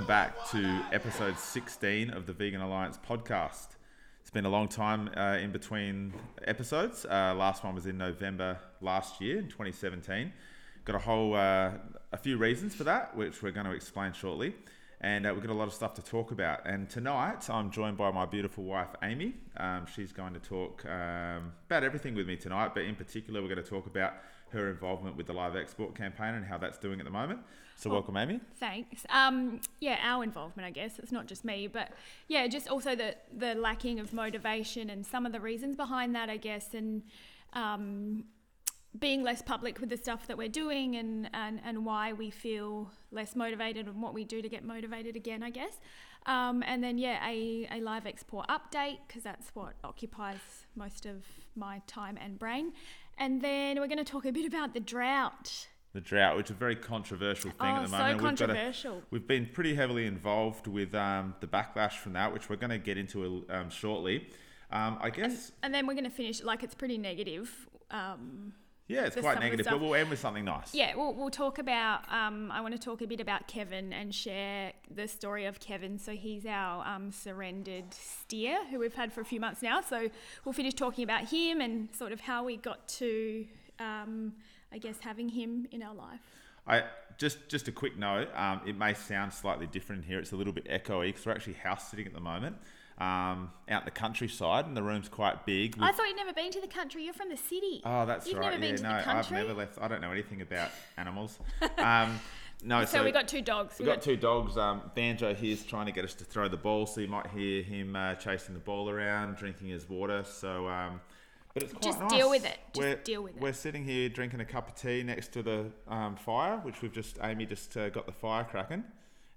welcome back to episode 16 of the Vegan Alliance podcast. It's been a long time uh, in between episodes. Uh, last one was in November last year, in 2017. Got a whole, uh, a few reasons for that, which we're going to explain shortly. And uh, we've got a lot of stuff to talk about. And tonight, I'm joined by my beautiful wife, Aimee. Um, she's going to talk um, about everything with me tonight, but in particular, we're going to talk about her involvement with the live export campaign and how that's doing at the moment. So, Well, welcome, Aimee. Thanks. Um, yeah, our involvement, I guess. It's not just me, but yeah, just also the the lacking of motivation and some of the reasons behind that, I guess, and um, being less public with the stuff that we're doing and, and, and why we feel less motivated and what we do to get motivated again, I guess. Um, and then, yeah, a, a live export update because that's what occupies most of my time and brain. And then we're going to talk a bit about the drought. The drought, which is a very controversial thing Oh, at the so moment. We've got a- We've been pretty heavily involved with um, the backlash from that, which we're going to get into um, shortly. Um, I guess, And then we're going to finish like it's pretty negative. Um, yeah, it's quite some of the negative, but we'll end with something nice. yeah, we'll, we'll talk about. Um, I want to talk a bit about Kevin and share the story of Kevin. So he's our um, surrendered steer who we've had for a few months now. So we'll finish talking about him and sort of how we got to, um, I guess, having him in our life. I just just a quick note. Um, it may sound slightly different here. It's a little bit echoey because we're actually house sitting at the moment um, out in the countryside, and the room's quite big. I We've- thought you'd never been to the country. You're from the city. Oh, that's You've right. never yeah, been to the no, I've never left. I don't know anything about animals. Um, no, so, so, we got two dogs. We've got two dogs. Um, Banjo here's trying to get us to throw the ball, so you might hear him uh, chasing the ball around, drinking his water. So, um, but it's quite Just nice. deal with it. Just we're, deal with it. We're sitting here drinking a cup of tea next to the um, fire, which we've just Aimee just uh, got the fire cracking,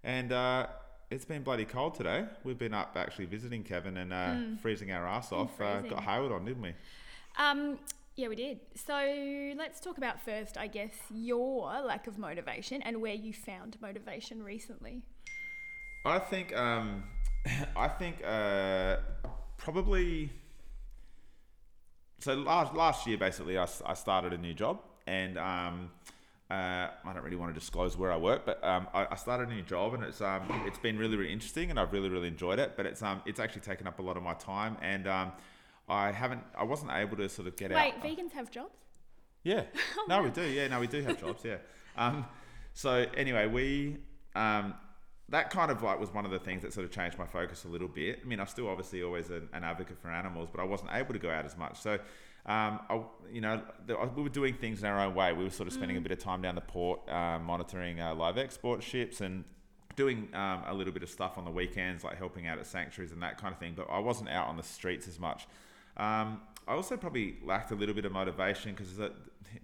and uh, it's been bloody cold today. We've been up actually visiting Kevin and uh, freezing our ass off. Uh, got Hayward on, didn't we? Um, yeah, we did. So let's talk about first, I guess, your lack of motivation and where you found motivation recently. I think um, I think uh, probably so last last year basically I, I started a new job and um, uh, I don't really want to disclose where I work but um, I, I started a new job and it's um, it's been really really interesting and I've really really enjoyed it but it's um, it's actually taken up a lot of my time and um, I haven't I wasn't able to sort of get Wait, out Wait, vegans have jobs? yeah. No, we do. Yeah, no, we do have jobs. Yeah. Um, so anyway, we um, that kind of like was one of the things that sort of changed my focus a little bit. I mean, I'm still obviously always an, an advocate for animals, but I wasn't able to go out as much. So. Um, I, you know, the, we were doing things in our own way. We were sort of spending a bit of time down the port, um, monitoring uh, live export ships and doing um, a little bit of stuff on the weekends, like helping out at sanctuaries and that kind of thing. But I wasn't out on the streets as much. Um, I also probably lacked a little bit of motivation because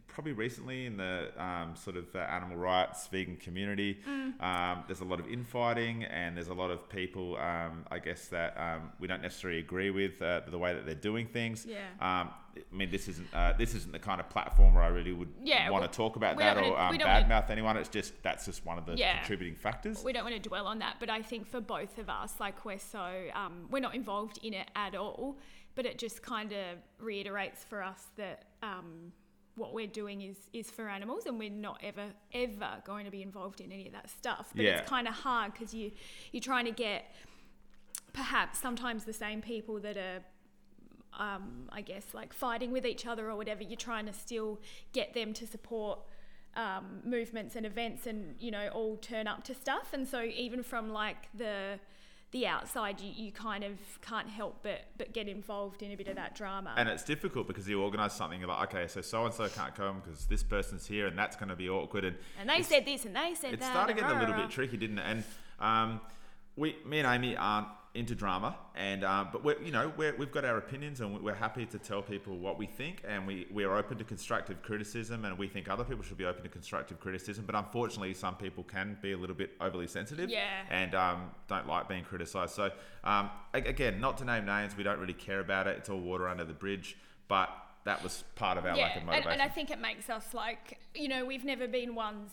probably recently in the um, sort of uh, animal rights vegan community, um, there's a lot of infighting and there's a lot of people, um, I guess, that um, we don't necessarily agree with uh, the way that they're doing things. Yeah. Um, I mean, this isn't uh, this isn't the kind of platform where I really would Yeah, want to talk about that or um, we don't wanna- badmouth anyone. It's just that's just one of the Yeah. contributing factors. We don't want to dwell on that, but I think for both of us, like we're so, um, we're not involved in it at all, but it just kind of reiterates for us that um, what we're doing is, is for animals and we're not ever, ever going to be involved in any of that stuff. But Yeah. it's kind of hard because you, you're trying to get perhaps sometimes the same people that are um, I guess, like fighting with each other or whatever, you're trying to still get them to support um, movements and events and, you know, all turn up to stuff. And so even from like the the outside, you, you kind of can't help but, but get involved in a bit of that drama. And it's difficult because you organise something you're like, okay, so so and so can't come because this person's here, and that's going to be awkward. And And they said this and they said it that. started and getting a rah, little rah, bit tricky, didn't it? And um, we, me and Amy aren't into drama, and um, but we're, you know, we're, we've got our opinions, and we're happy to tell people what we think, and we we are open to constructive criticism, and we think other people should be open to constructive criticism. But unfortunately, some people can be a little bit overly sensitive, Yeah. and um, don't like being criticised. So um, again, not to name names, we don't really care about it. It's all water under the bridge, but. That was part of our lack of and, motivation. and I think it makes us like, you know, we've never been ones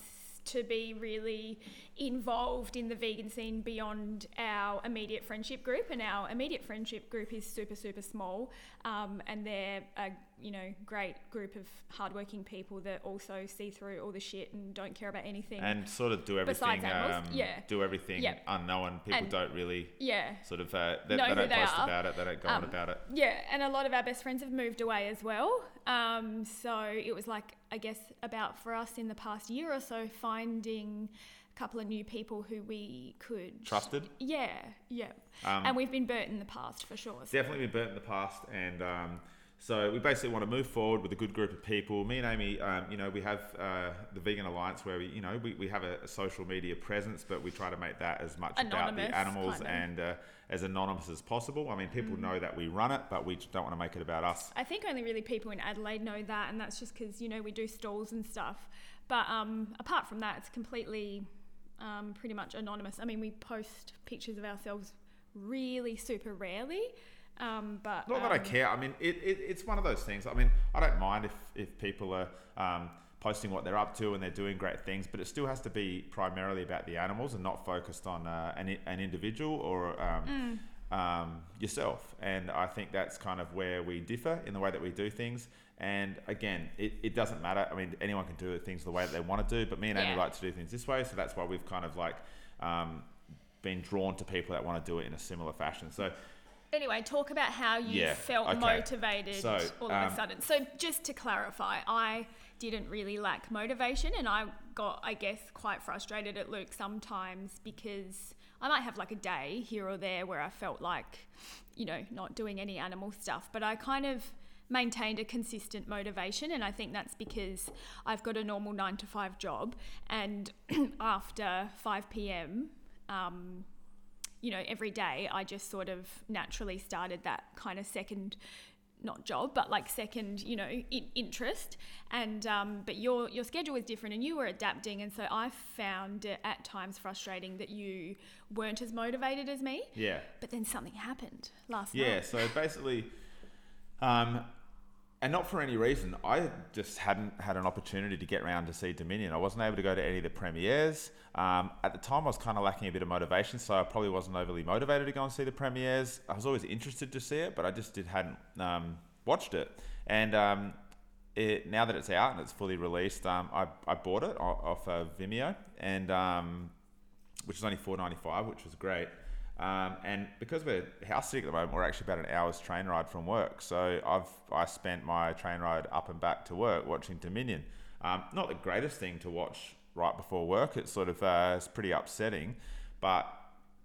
to be really involved in the vegan scene beyond our immediate friendship group, and our immediate friendship group is super super small, um, and they're a you know great group of hardworking people that also see through all the shit and don't care about anything. and sort of do everything. Besides animals, um, yeah. Do everything Yep. unknown. People And- don't really yeah, sort of uh, they, they don't post are. about it. They don't go on Um, about it. Yeah, and a lot of our best friends have moved away as well. Um, so it was like, I guess, about for us in the past year or so, finding a couple of new people who we could Trusted. Yeah, yeah. Um, and we've been burnt in the past for sure. so- definitely been burnt in the past and um, so we basically want to move forward with a good group of people me and amy um, you know we have uh, the vegan alliance where we you know we, we have a, a social media presence but we try to make that as much about the animals and uh, as anonymous as possible i mean people know that we run it but we don't want to make it about us I think only really people in Adelaide know that, and that's just because you know we do stalls and stuff. But um, apart from that, it's completely um, pretty much anonymous. I mean, we post pictures of ourselves really super rarely. Um, but Not that I um, care. I mean, it, it, it's one of those things. I mean, I don't mind if, if people are um, posting what they're up to and they're doing great things, but it still has to be primarily about the animals and not focused on uh, an, an individual or um, um, yourself. And I think that's kind of where we differ in the way that we do things. And again, it, it doesn't matter. I mean, anyone can do things the way that they want to do, but me and Aimee Yeah. like to do things this way. So that's why we've kind of like um, been drawn to people that want to do it in a similar fashion. So Anyway, talk about how you Yeah, felt okay. motivated So, all of um, a sudden. So, just to clarify, I didn't really lack motivation, and I got, I guess, quite frustrated at Luke sometimes because I might have like a day here or there where I felt like, you know, not doing any animal stuff, but I kind of maintained a consistent motivation and I think that's because I've got a normal 9 to 5 job and after 5 p.m. um you know, every day I just sort of naturally started that kind of second not job but like second you know in- interest and um, but your your schedule was different and you were adapting and so i found it at times frustrating that you weren't as motivated as me yeah. but then something happened last year. Yeah, night so basically, um, and not for any reason, I just hadn't had an opportunity to get around to see Dominion. I wasn't able to go to any of the premieres. Um, at the time, I was kind of lacking a bit of motivation, so I probably wasn't overly motivated to go and see the premieres. I was always interested to see it, but I just did hadn't um, watched it. And um, it, now that it's out and it's fully released, um, I, I bought it off of Vimeo, and um, which is only four ninety five, which was great. Um, and because we're house sitting at the moment, we're actually about an hour's train ride from work. So I've I spent my train ride up and back to work watching Dominion. Um, not the greatest thing to watch right before work. It's sort of uh, it's pretty upsetting, but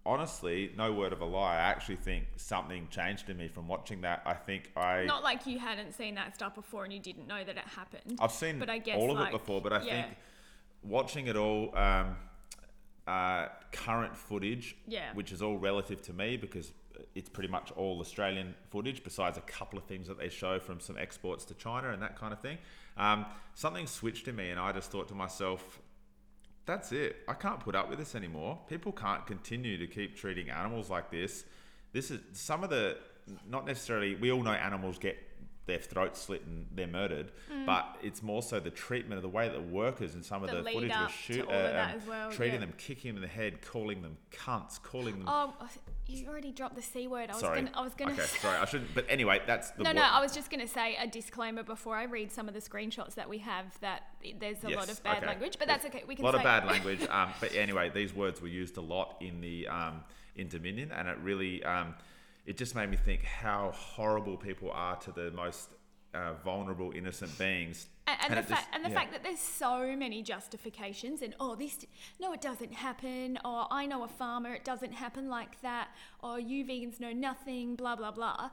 honestly, no word of a lie. I actually think something changed in me from watching that. I think I not like you hadn't seen that stuff before and you didn't know that it happened I've seen But I guess, all of like, it before, but I yeah. think watching it all, um, uh, current footage, Yeah. which is all relative to me because it's pretty much all Australian footage, besides a couple of things that they show from some exports to China and that kind of thing. Um, something switched in me, and I just thought to myself, that's it. I can't put up with this anymore. People can't continue to keep treating animals like this. This is some of the not necessarily. We all know animals get their throats slit and they're murdered, but it's more so the treatment of the way that the workers and some of Mm. The footage to shoot, that as well, treating yeah. them, kicking them in the head, calling them cunts, calling them. oh you already dropped the c word i was sorry, gonna i was gonna Okay, sorry, I shouldn't. But anyway, that's the. No, no, I was just going to say a disclaimer before I read some of the screenshots that we have that there's a lot of bad okay. language, but that's okay. We can. a lot say of bad language. Um, but anyway, these words were used a lot in the um, in Dominion, and it really um, it just made me think how horrible people are to the most uh, vulnerable, innocent beings. And, and, it the, fact just- and the yeah. fact that there's so many justifications and oh this no it doesn't happen or I know a farmer it doesn't happen like that or you vegans know nothing blah blah blah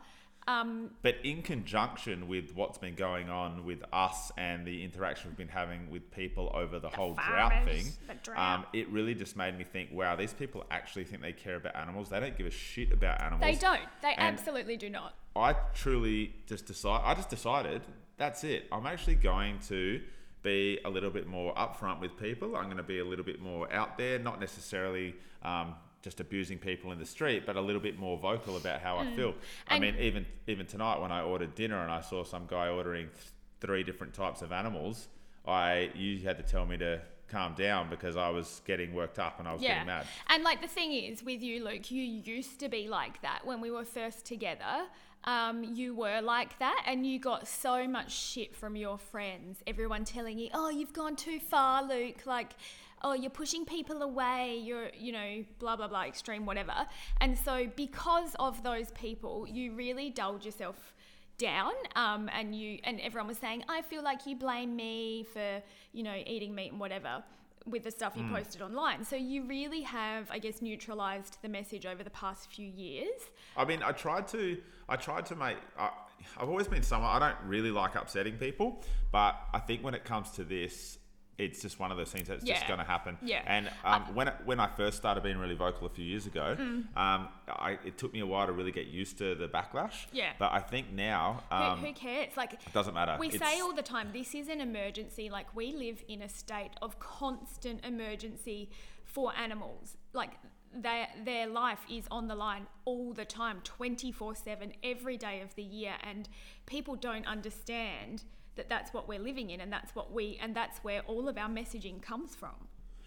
um, But in conjunction with what's been going on with us and the interaction we've been having with people over the, whole drought thing, drought. Um, it really just made me think, wow, these people actually think they care about animals. They don't give a shit about animals. they don't they And- absolutely do not I truly just decide. I just decided that's it. I'm actually going to be a little bit more upfront with people. I'm going to be a little bit more out there, not necessarily um, just abusing people in the street, but a little bit more vocal about how I feel. I And- mean, even even tonight when I ordered dinner and I saw some guy ordering th- three different types of animals, I you had to tell me to calm down because I was getting worked up and I was Yeah. getting mad. And like the thing is with you, Luke, you used to be like that when we were first together. Um, you were like that, and you got so much shit from your friends. Everyone telling you, "Oh, you've gone too far, Luke." Like, "Oh, you're pushing people away." You're, you know, blah blah blah, extreme, whatever. And so, because of those people, you really dulled yourself down um, and you and everyone was saying i feel like you blame me for you know eating meat and whatever with the stuff you posted online so you really have i guess neutralized the message over the past few years I mean, I tried to. I tried to make. I, I've always been someone. I don't really like upsetting people, but I think when it comes to this, it's just one of those things that's just going to happen. Yeah. And um, when when I first started being really vocal a few years ago, Mm. um, I, it took me a while to really get used to the backlash. Yeah. But I think now who, um, who cares like it doesn't matter. we It's- say all the time this is an emergency like we live in a state of constant emergency for animals like they, their life is on the line all the time 24/7 every day of the year and people don't understand that that's what we're living in and that's what we and that's where all of our messaging comes from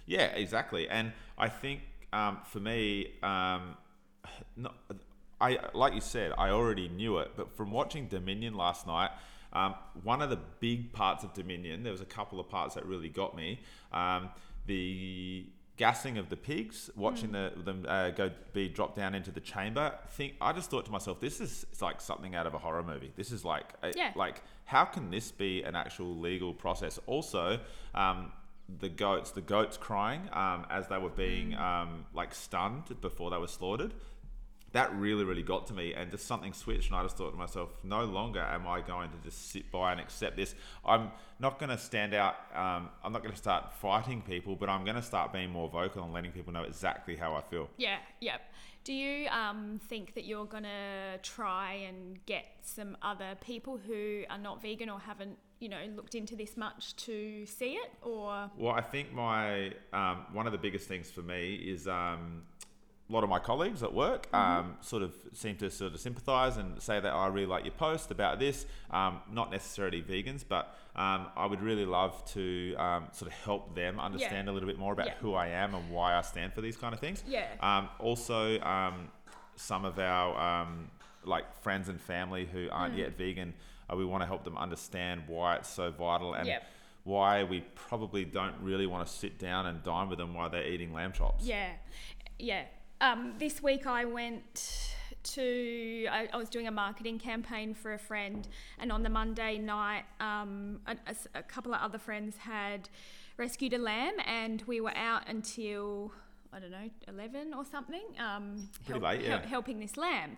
Yeah, exactly. And I think um, for me, um, not, I like you said, I already knew it, but from watching Dominion last night, um, one of the big parts of Dominion, there was a couple of parts that really got me. Um, the gassing of the pigs, watching the, them uh, go be dropped down into the chamber. Think I just thought to myself, this is like something out of a horror movie. This is like a, Yeah. like how can this be an actual legal process? Also, um, the goats, the goats crying um, as they were being um, like stunned before they were slaughtered. That really, really got to me, and just something switched, and I just thought to myself, no longer am I going to just sit by and accept this. I'm not going to stand out. Um, I'm not going to start fighting people, but I'm going to start being more vocal and letting people know exactly how I feel. Yeah, yeah. Do you um, think that you're going to try and get some other people who are not vegan or haven't, you know, looked into this much to see it? Or, Well, I think my um, one of the biggest things for me is um, a lot of my colleagues at work um, sort of seem to sort of sympathise and say that "Oh, I really like your post about this. Um, not necessarily vegans, but um, I would really love to um, sort of help them understand a little bit more about Yeah. who I am and why I stand for these kind of things. Yeah. Um, also, um, some of our um, like friends and family who Mm. aren't yet vegan, uh, we want to help them understand why it's so vital and Yep. why we probably don't really want to sit down and dine with them while they're eating lamb chops. yeah, yeah. Um, this week I went to, I, I was doing a marketing campaign for a friend, and on the Monday night, um, a, a couple of other friends had rescued a lamb, and we were out until I don't know, eleven or something. Um, Pretty late, yeah. helping this lamb.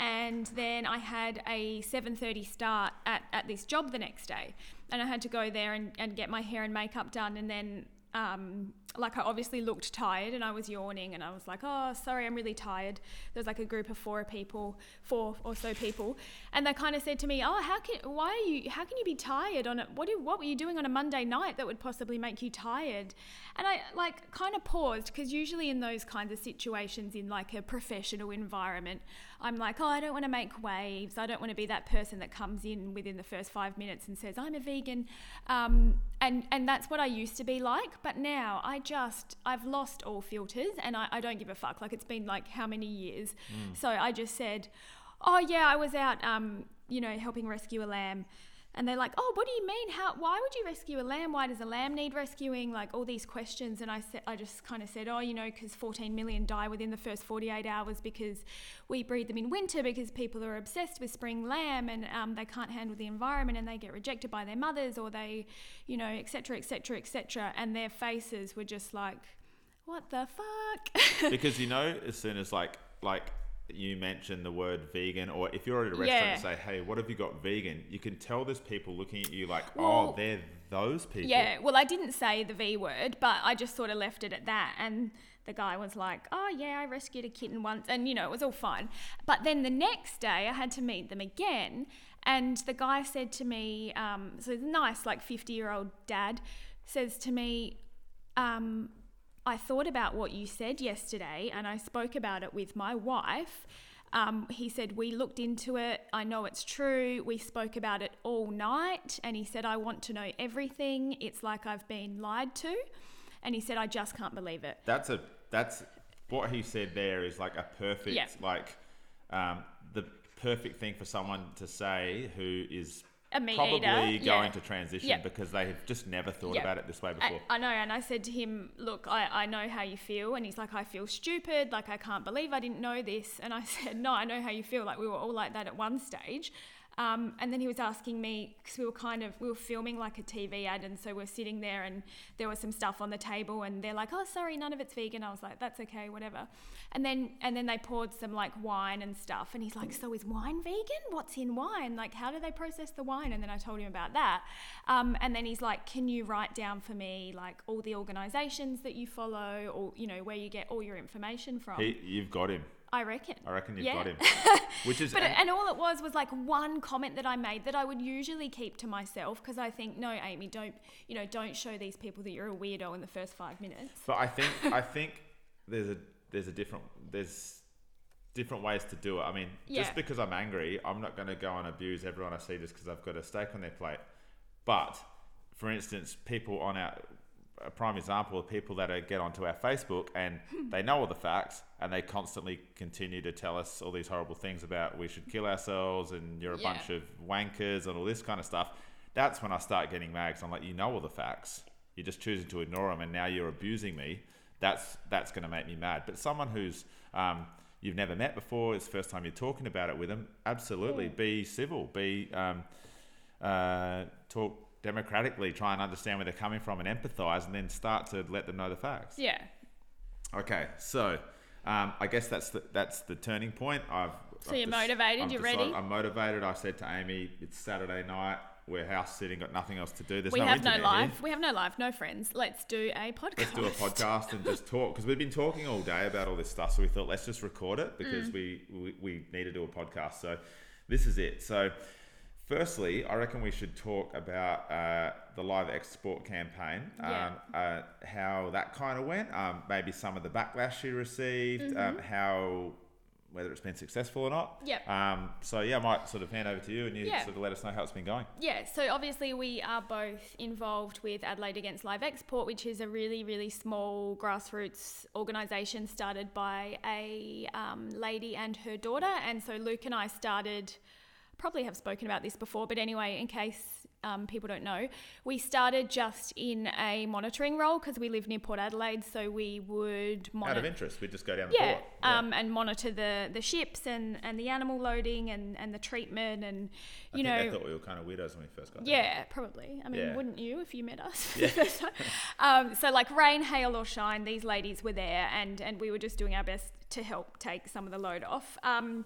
And then I had a 7.30 start at, at this job the next day. And I had to go there and, and get my hair and makeup done. And then, um, like, I obviously looked tired and I was yawning. And I was like, oh, sorry, I'm really tired. There was like a group of four people, four or so people. And they kind of said to me, oh, how can, why are you, how can you be tired on it? What, do- what were you doing on a Monday night that would possibly make you tired? And I, like, kind of paused because usually in those kinds of situations, in like a professional environment, I'm like, oh, I don't want to make waves. I don't want to be that person that comes in within the first five minutes and says, I'm a vegan. Um, and, and that's what I used to be like. But now I just, I've lost all filters and I, I don't give a fuck. Like it's been like how many years? So I just said, oh, yeah, I was out, um, you know, helping rescue a lamb. And they're like, "Oh, what do you mean? How? Why would you rescue a lamb? Why does a lamb need rescuing?" Like all these questions, and I said, I just kind of said, "Oh, you know, because 14 million die within the first 48 hours because we breed them in winter because people are obsessed with spring lamb and um, they can't handle the environment and they get rejected by their mothers or they, you know, etc. etc. etc." And their faces were just like, "What the fuck?" because you know, as soon as like like you mention the word vegan, or if you're at a restaurant and say, "Hey, what have you got vegan?" You can tell there's people looking at you like, "Oh, they're those people." Yeah, well, I didn't say the V word, but I just sort of left it at that. And the guy was like, oh, yeah, I rescued a kitten once. And, you know, it was all fine. But then the next day, I had to meet them again. And the guy said to me, um, so nice, like 50 year old dad says to me, um, I thought about what you said yesterday and I spoke about it with my wife. Um, he said, We looked into it. I know it's true. We spoke about it all night. And he said, I want to know everything. It's like I've been lied to. and he said, "I just can't believe it." That's a that's what he said there is like a perfect Yeah. like um, the perfect thing for someone to say who is A meat probably eater, going yeah. to transition Yeah. because they have just never thought Yeah. about it this way I, before. I know, and I said to him, "Look, I, I know how you feel," and he's like, "I feel stupid. Like I can't believe I didn't know this." And I said, "No, I know how you feel. Like we were all like that at one stage." Um, and then he was asking me because we were kind of we were filming like a TV ad, and so we're sitting there, and there was some stuff on the table, and they're like, "Oh, sorry, none of it's vegan." I was like, "That's okay, whatever." And then and then they poured some like wine and stuff, and he's like, "So is wine vegan? What's in wine? Like, how do they process the wine?" And then I told him about that, um, and then he's like, "Can you write down for me like all the organisations that you follow, or you know where you get all your information from?" He, you've got him. I reckon. I reckon you've Yeah. got him. Which is But and- and all it was was like one comment that I made that I would usually keep to myself because I think no, Aimee, don't you know, don't show these people that you're a weirdo in the first five minutes. But I think I think there's a there's a different there's different ways to do it. I mean, Yeah. just because I'm angry, I'm not going to go and abuse everyone I see just because I've got a steak on their plate. But for instance, people on our a prime example of people that are, get onto our Facebook and they know all the facts and they constantly continue to tell us all these horrible things about we should kill ourselves and you're a Yeah. bunch of wankers and all this kind of stuff. That's when I start getting mad 'cause I'm like, you know all the facts. You're just choosing to ignore them and now you're abusing me. That's that's going to make me mad. But someone who's um, you've never met before, it's the first time you're talking about it with them. Absolutely, Yeah. be civil. Be um, uh, talk democratically. Try and understand where they're coming from and empathise, and then start to let them know the facts. Yeah. Okay, so um, I guess that's the that's the turning point. I've So I've you're motivated, I've you're decided- ready? I'm motivated. I said to Aimee, it's Saturday night. We're house sitting, got nothing else to do. There's we no have no internet here. life. We have no life, no friends. Let's do a podcast. Let's do a podcast and just talk because we've been talking all day about all this stuff. So we thought let's just record it Mm. because we, we we need to do a podcast. So this is it. So firstly, I reckon we should talk about uh, the live export campaign, Yeah. um, uh, how that kind of went, um, maybe some of the backlash you received, Mm-hmm. um, how whether it's been successful or not. Yep. Um, so yeah, I might sort of hand over to you and you Yeah. sort of let us know how it's been going. Yeah, so obviously we are both involved with Adelaide Against Live Export, which is a really, really small grassroots organisation started by a um, lady and her daughter. And so Luke and I started, probably have spoken about this before, but anyway, in case um, people don't know, we started just in a monitoring role because we live near Port Adelaide, so we would Out monitor. of interest, we'd just go down the Yeah, port. um, and monitor the, the ships and, and the animal loading and, and the treatment and you think know they thought we were kind of weirdos when we first got there. yeah, probably. I mean, Yeah. wouldn't you if you met us? Yeah. um, so, like rain, hail, or shine, these ladies were there, and and we were just doing our best to help take some of the load off. Um,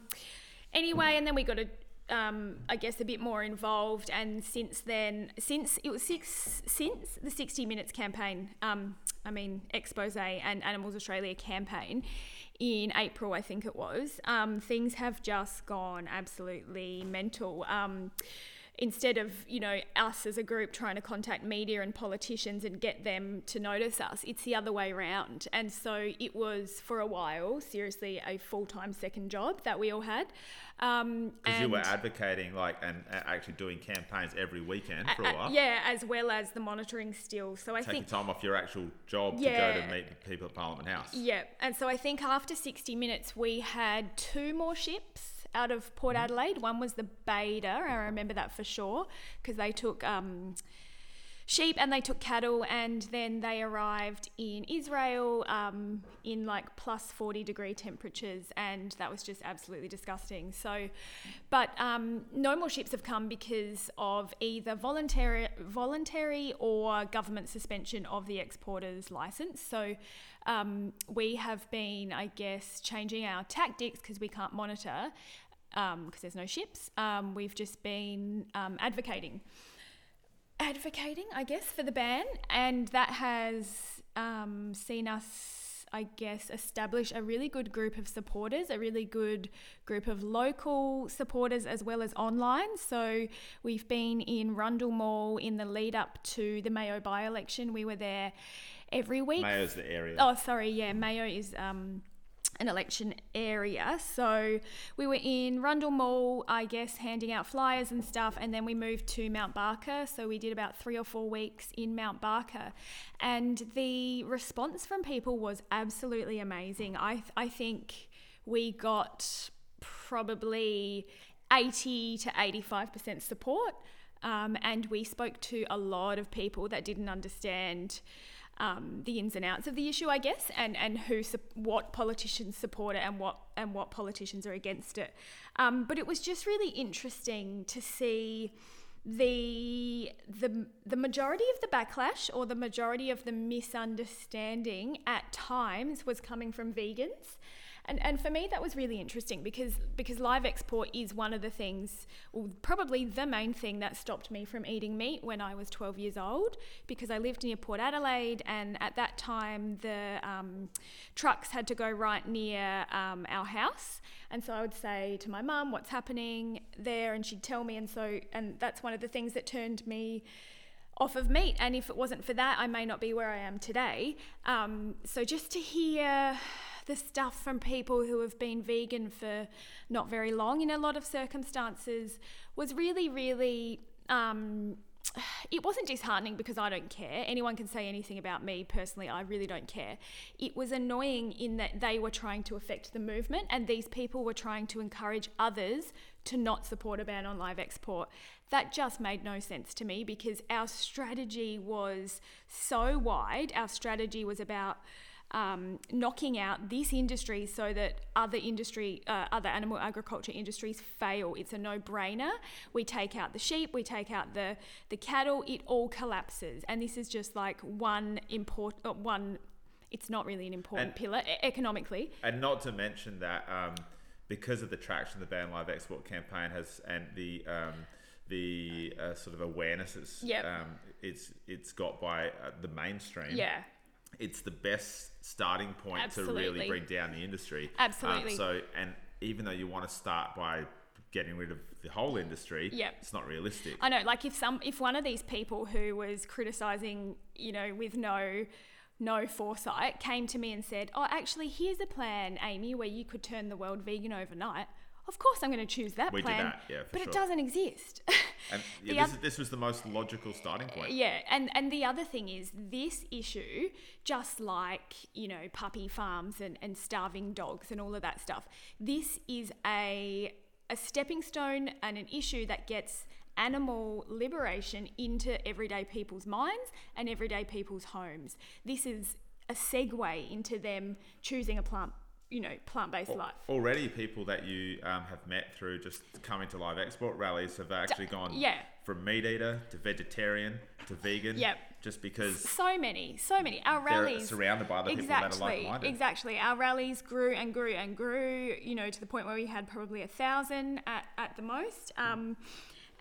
anyway, and then we got a. Um, I guess a bit more involved, and since then, since it was six, since the 60 Minutes campaign, um, I mean Expose and Animals Australia campaign in April, I think it was, um, things have just gone absolutely mental. Um, instead of you know us as a group trying to contact media and politicians and get them to notice us it's the other way around and so it was for a while seriously a full-time second job that we all had um Because you were advocating like and uh, actually doing campaigns every weekend for a uh, while. yeah as well as the monitoring still so i think Taking think time off your actual job to go to meet the people at Parliament House. Yeah, and so I think after 60 minutes, we had two more ships out of Port Mm-hmm. Adelaide. One was the Bader, I remember that for sure, because they took um, sheep and they took cattle, and then they arrived in Israel um, in like plus 40 degree temperatures, and that was just absolutely disgusting. So, but um, no more ships have come because of either voluntary, voluntary or government suspension of the exporter's license. So, um, we have been, I guess, changing our tactics because we can't monitor because there's no ships. Um, we've just been um, advocating advocating, I guess, for the ban, and that has um, seen us, I guess, establish a really good group of supporters, a really good group of local supporters as well as online. So we've been in Rundle Mall in the lead up to the Mayo by election. We were there every week. Mayo's the area. Oh, sorry, yeah, Mayo is um, an election area. So we were in Rundle Mall, I guess, handing out flyers and stuff, and then we moved to Mount Barker. So we did about three or four weeks in Mount Barker, and the response from people was absolutely amazing. I I think we got probably 80 to 85% support. Um, and we spoke to a lot of people that didn't understand um, the ins and outs of the issue, I guess, and and who what politicians support it and what and what politicians are against it. Um, but it was just really interesting to see the the the majority of the backlash or the majority of the misunderstanding at times was coming from vegans and and for me that was really interesting because because live export is one of the things well, probably the main thing that stopped me from eating meat when I was 12 years old because I lived near Port Adelaide and at that time the um, trucks had to go right near um, our house and so I would say to my mum what's happening there and she'd tell me and so and that's one of the things that turned me off of meat. And if it wasn't for that, I may not be where I am today. Um, so just to hear the stuff from people who have been vegan for not very long in a lot of circumstances was really, really. Um, it wasn't disheartening because I don't care. Anyone can say anything about me personally. I really don't care. It was annoying in that they were trying to affect the movement and these people were trying to encourage others to not support a ban on live export. That just made no sense to me because our strategy was so wide. Our strategy was about um, knocking out this industry so that other industry, uh, other animal agriculture industries fail. It's a no-brainer. We take out the sheep, we take out the the cattle, it all collapses. And this is just like one important uh, one. It's not really an important and, pillar economically. And not to mention that. Um, because of the traction the ban live export campaign has and the um, the uh, sort of awareness it's yep. um, it's it's got by uh, the mainstream. Yeah it's the best starting point Absolutely. to really bring down the industry. Absolutely. Um, so, and even though you want to start by getting rid of the whole industry, yep. it's not realistic. I know, like if some, if one of these people who was criticizing, you know, with no, no foresight, came to me and said, "Oh, actually, here's a plan, Aimee, where you could turn the world vegan overnight." Of course I'm going to choose that we plan. That, yeah, but sure. it doesn't exist. and yeah, this, this was the most logical starting point. Yeah, and and the other thing is this issue, just like you know puppy farms and, and starving dogs and all of that stuff, this is a a stepping stone and an issue that gets animal liberation into everyday people's minds and everyday people's homes. This is a segue into them choosing a plant you know plant-based life. already people that you um, have met through just coming to live export rallies have actually gone yeah. from meat eater to vegetarian to vegan yep. just because so many so many. Our rallies surrounded by other exactly, people that are like-minded. exactly. Our rallies grew and grew and grew you know to the point where we had probably a thousand at, at the most. Um,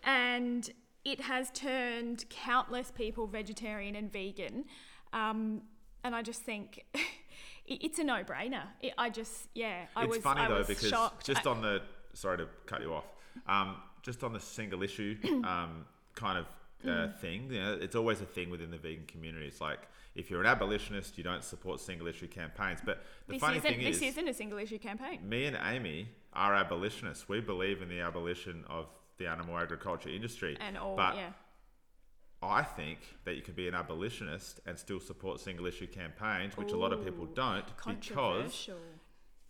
and it has turned countless people vegetarian and vegan. Um, and i just think it's a no-brainer. It, I just, yeah, I it's was. funny I though because shocked. just I, on the sorry to cut you off, um, just on the single issue um, kind of uh, mm. thing, you know, it's always a thing within the vegan community. It's like if you're an abolitionist, you don't support single issue campaigns. But the this funny thing is, this isn't a single issue campaign. Me and Amy are abolitionists. We believe in the abolition of the animal agriculture industry. And all, but yeah I think that you can be an abolitionist and still support single issue campaigns, which Ooh, a lot of people don't, because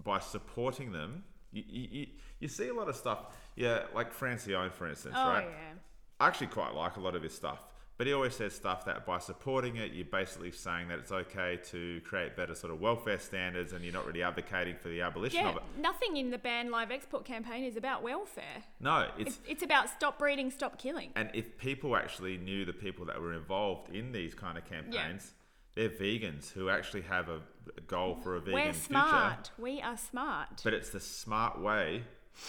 by supporting them, you, you, you, see a lot of stuff. Yeah, like Francione, for instance, oh, right? Yeah. I actually quite like a lot of his stuff. But he always says stuff that by supporting it, you're basically saying that it's okay to create better sort of welfare standards and you're not really advocating for the abolition yeah, of it. Nothing in the Ban Live Export campaign is about welfare. No, it's, it's, it's about stop breeding, stop killing. And if people actually knew the people that were involved in these kind of campaigns, yeah. they're vegans who actually have a goal for a vegan We're smart. We are smart. But it's the smart way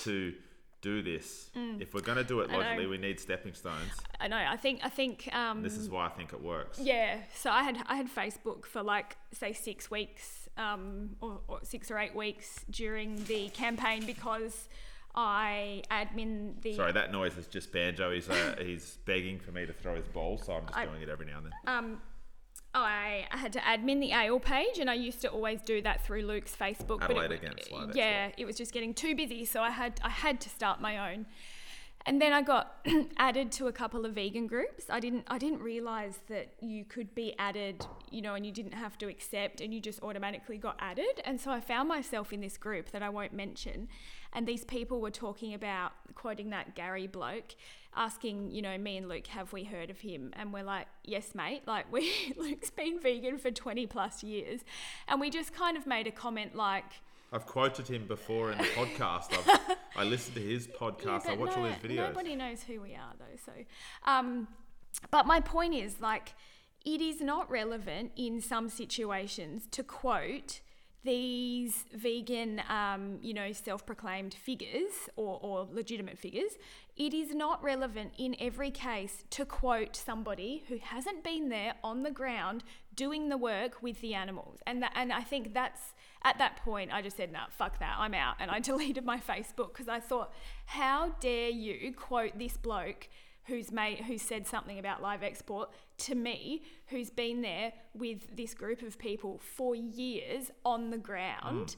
to do this. Mm. If we're going to do it logically, we need stepping stones. I know. I think. I think. Um, this is why I think it works. Yeah. So I had I had Facebook for like say six weeks, um, or, or six or eight weeks during the campaign because. I admin the. Sorry, that noise is just Banjo. He's uh, he's begging for me to throw his ball, so I'm just I, doing it every now and then. Um, I had to admin the ALE page, and I used to always do that through Luke's Facebook. Adelaide but it, against Live yeah, it was just getting too busy, so I had I had to start my own. And then I got added to a couple of vegan groups. I didn't I didn't realize that you could be added, you know, and you didn't have to accept and you just automatically got added. And so I found myself in this group that I won't mention. And these people were talking about quoting that Gary bloke asking, you know, me and Luke, have we heard of him? And we're like, yes, mate. Like we Luke's been vegan for 20 plus years. And we just kind of made a comment like I've quoted him before in the podcast. I've, I listened to his podcast. Yeah, I watch all his videos. Nobody knows who we are though. So, um, but my point is like, it is not relevant in some situations to quote these vegan, um, you know, self-proclaimed figures or, or legitimate figures. It is not relevant in every case to quote somebody who hasn't been there on the ground doing the work with the animals. And that, and I think that's at that point I just said, "Nah, fuck that, I'm out," and I deleted my Facebook because I thought, how dare you quote this bloke who's made who said something about live export to me, who's been there with this group of people for years on the ground.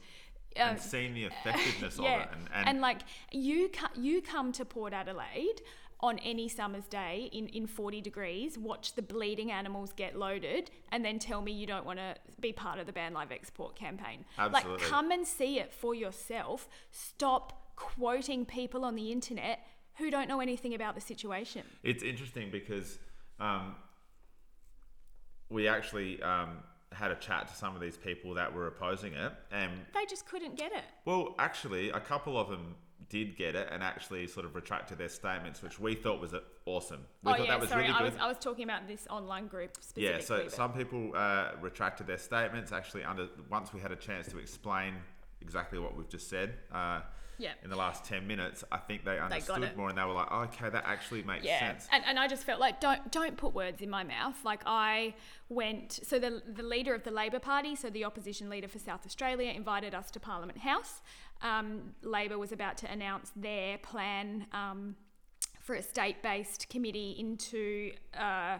and Uh, seen the effectiveness yeah, of it. And, and, and like you, you come to Port Adelaide on any summer's day in, in 40 degrees, watch the bleeding animals get loaded, and then tell me you don't want to be part of the Ban Live Export campaign. Absolutely. Like, come and see it for yourself. Stop quoting people on the internet who don't know anything about the situation. it's interesting because um, we actually um, had a chat to some of these people that were opposing it. And, They just couldn't get it. well, actually, a couple of them did get it and actually sort of retracted their statements, which we thought was awesome. We oh thought yeah, that was sorry, really I was I was talking about this online group specifically. Yeah, so but- some people uh, retracted their statements. Actually, under once we had a chance to explain exactly what we've just said uh, yeah. in the last ten minutes, I think they understood it. more, and they were like, oh, "Okay, that actually makes yeah. sense." And, and I just felt like don't don't put words in my mouth. Like I went so the the leader of the Labor Party, so the opposition leader for South Australia, invited us to Parliament House. Um, Labor was about to announce their plan um, for a state-based committee into uh,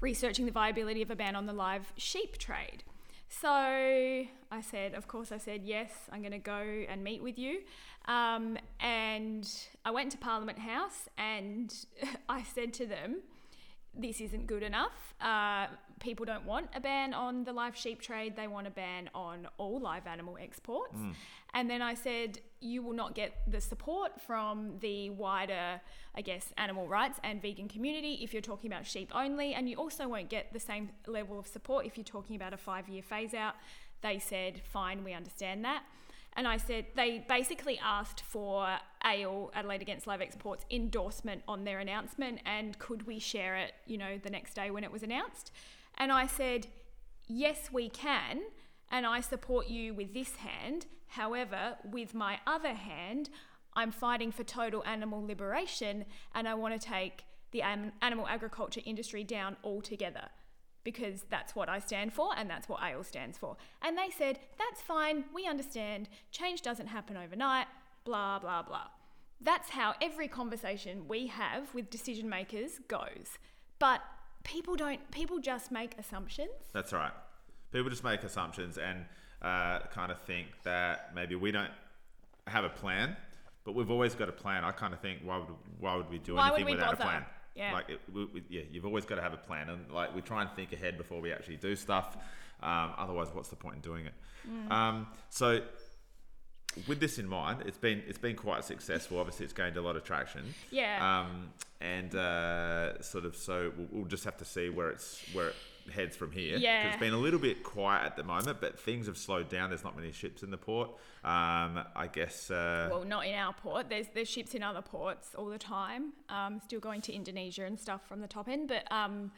researching the viability of a ban on the live sheep trade. So I said, of course, I said, yes, I'm going to go and meet with you. Um, and I went to Parliament House and I said to them, this isn't good enough. Uh, people don't want a ban on the live sheep trade, they want a ban on all live animal exports. And then I said, you will not get the support from the wider, I guess, animal rights and vegan community if you're talking about sheep only. And you also won't get the same level of support if you're talking about a five year phase out. They said, fine, we understand that. And I said, they basically asked for AIL, Adelaide Against Live Exports, endorsement on their announcement and could we share it, you know, the next day when it was announced. And I said, yes, we can. And I support you with this hand. However, with my other hand, I'm fighting for total animal liberation and I want to take the animal agriculture industry down altogether because that's what I stand for and that's what AIL stands for. And they said, that's fine, we understand, change doesn't happen overnight, blah, blah, blah. That's how every conversation we have with decision makers goes. But people don't, people just make assumptions. That's right. People just make assumptions and uh, kind of think that maybe we don't have a plan, but we've always got a plan. I kind of think why would why would we do Why anything without bother? a plan? Yeah. Like it, we, we, yeah, you've always got to have a plan, and like we try and think ahead before we actually do stuff. Um, otherwise, what's the point in doing it? Mm. Um, so. With this in mind, it's been it's been quite successful. Obviously, it's gained a lot of traction. Yeah. Um, and uh, sort of so we'll, we'll just have to see where it's where it heads from here. Yeah. it's been a little bit quiet at the moment, but things have slowed down. There's not many ships in the port. Um, I guess. Uh, well, not in our port. There's there's ships in other ports all the time. Um, still going to Indonesia and stuff from the top end, but um,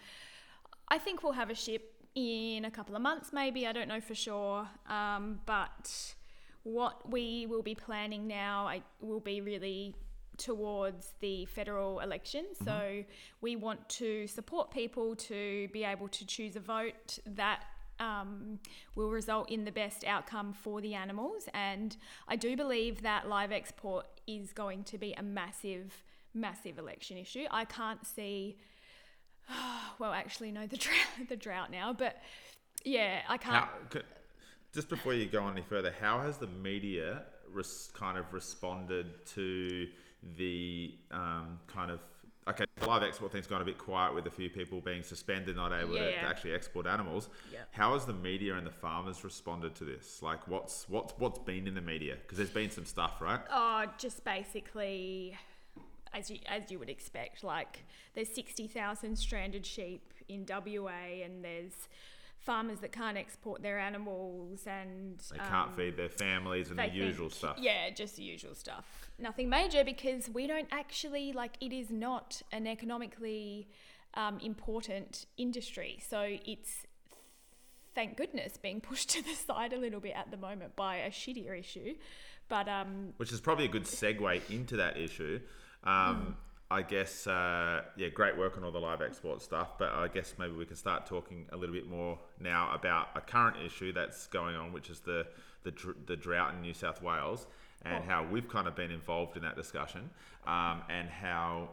I think we'll have a ship in a couple of months, maybe. I don't know for sure. Um, but what we will be planning now I, will be really towards the federal election. So we want to support people to be able to choose a vote that um, will result in the best outcome for the animals. And I do believe that live export is going to be a massive, massive election issue. I can't see well, actually, no, the drought, the drought now, but yeah, I can't. How, c- just before you go any further, how has the media res- kind of responded to the um, kind of okay, the live export thing's gone a bit quiet with a few people being suspended, not able to, Yeah. to actually export animals. Yeah. How has the media and the farmers responded to this? Like, what's what's what's been in the media? Because there's been some stuff, right? Oh, just basically, as you as you would expect, like there's sixty thousand stranded sheep in WA, and there's farmers that can't export their animals, and They can't um, feed their families and the usual think- stuff. Yeah, just the usual stuff. Nothing major because we don't actually like it is not an economically um, important industry, so it's thank goodness being pushed to the side a little bit at the moment by a shittier issue. But um, which is probably a good segue into that issue. Um, I guess, uh, yeah, great work on all the live export stuff, but I guess maybe we can start talking a little bit more now about a current issue that's going on, which is the the, dr- the drought in New South Wales, and how we've kind of been involved in that discussion, um, and how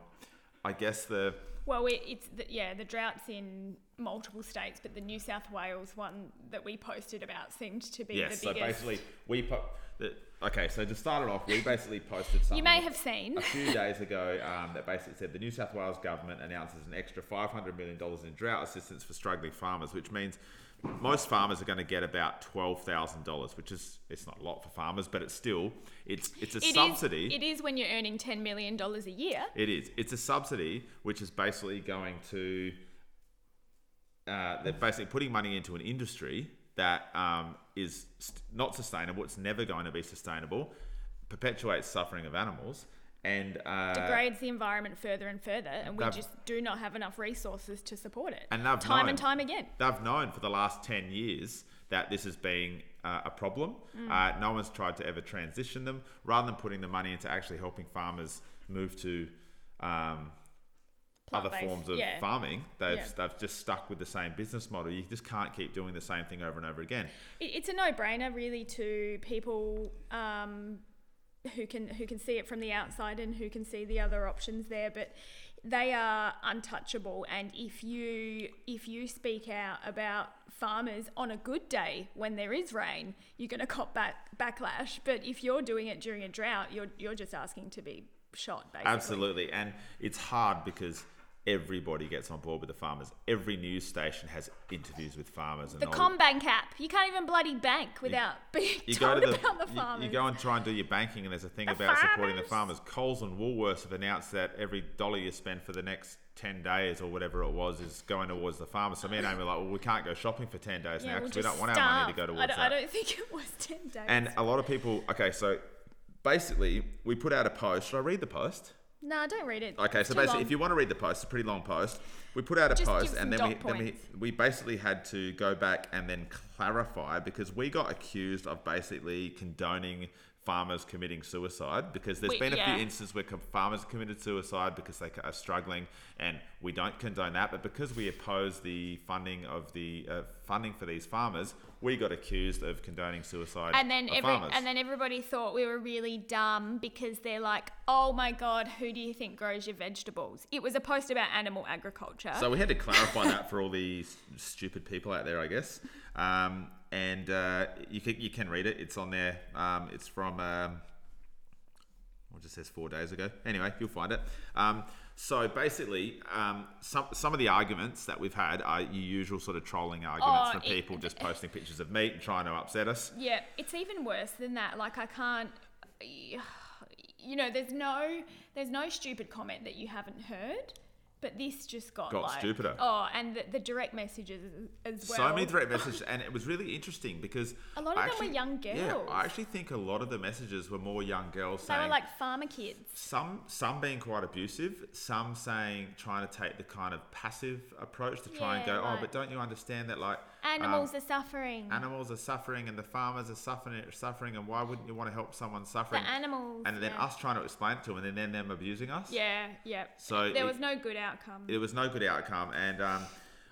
I guess the Well, it, it's the, yeah, the droughts in multiple states, but the New South Wales one that we posted about seemed to be yes, the biggest. so basically we po- the, okay, so to start it off, we basically posted something. you may have seen. a few days ago um, that basically said the New South Wales government announces an extra $500 million in drought assistance for struggling farmers, which means most farmers are going to get about $12,000, which is it's not a lot for farmers, but it's still it's it's a It is- subsidy. it is when you're earning ten million dollars a year. It is. It's a subsidy which is basically going to. Uh, they're basically putting money into an industry that um, is not sustainable. It's never going to be sustainable. Perpetuates suffering of animals and uh, degrades the environment further and further, and we just do not have enough resources to support it. And they've time known- and time again. they've known for the last 10 years that this is being uh, a problem. Mm. Uh, no one's tried to ever transition them rather than putting the money into actually helping farmers move to um, other forms of yeah. farming. They've, Yeah. they've just stuck with the same business model. You just can't keep doing the same thing over and over again. It, it's a no-brainer, really, to people um, who can who can see it from the outside and who can see the other options there. But they are untouchable, and if you if you speak out about farmers on a good day when there is rain, you're going to cop back backlash. But if you're doing it during a drought, you're you're just asking to be shot, basically. Absolutely. And it's hard because everybody gets on board with the farmers. Every news station has interviews with farmers. And The CommBank app, you can't even bloody bank without being you go told to the, about the farmers. You, go and try and do your banking, and there's a thing The about supporting the farmers. farmers. Coles and Woolworths have announced that every dollar you spend for the next 10 days or whatever it was is going towards the farmers. So me and Aimee were like, well, we can't go shopping for 10 days now we'll because we don't want our money to go I towards don't, I don't think it was 10 days. And a lot of people, okay, so basically, we put out a post. Should I read the post? No, don't read it. Okay, so basically, long. if you want to read the post, it's a pretty long post. We put out a Just post, and then we, then we we basically had to go back and then clarify because we got accused of basically condoning farmers committing suicide because there's We- been a yeah. few instances where farmers committed suicide because they are struggling, and we don't condone that. But because we oppose the funding of the uh, funding for these farmers, we got accused of condoning suicide. and then of every, farmers. and then everybody thought we were really dumb because they're like, "Oh my god, who do you think grows your vegetables?" It was a post about animal agriculture. So we had to clarify that for all these stupid people out there, I guess. Um, and uh, you can you can read it. It's on there. Um, it's from um, what just says four days ago. Anyway, you'll find it. Um, so basically, um, some some of the arguments that we've had are your usual sort of trolling arguments Oh, from it- people just posting pictures of meat and trying to upset us. Yeah, it's even worse than that. Like I can't you know, there's no there's no stupid comment that you haven't heard, but this just got, Got like, stupider. Oh, and the, the direct messages as well. So many direct messages, and it was really interesting because A lot of I them were actually- young Yeah, girls. I actually think a lot of the messages were more young girls They saying were like farmer kids. some some being quite abusive, some saying trying to take the kind of passive approach to try and Yeah, go, oh, like- but don't you understand that like Animals um, are suffering. animals are suffering and the farmers are suffering suffering and why wouldn't you want to help someone suffering? the animals. and then yeah. us trying to explain it to them and then them abusing us. Yeah, yeah. So there it- was no good outcome. It was no good outcome, and um,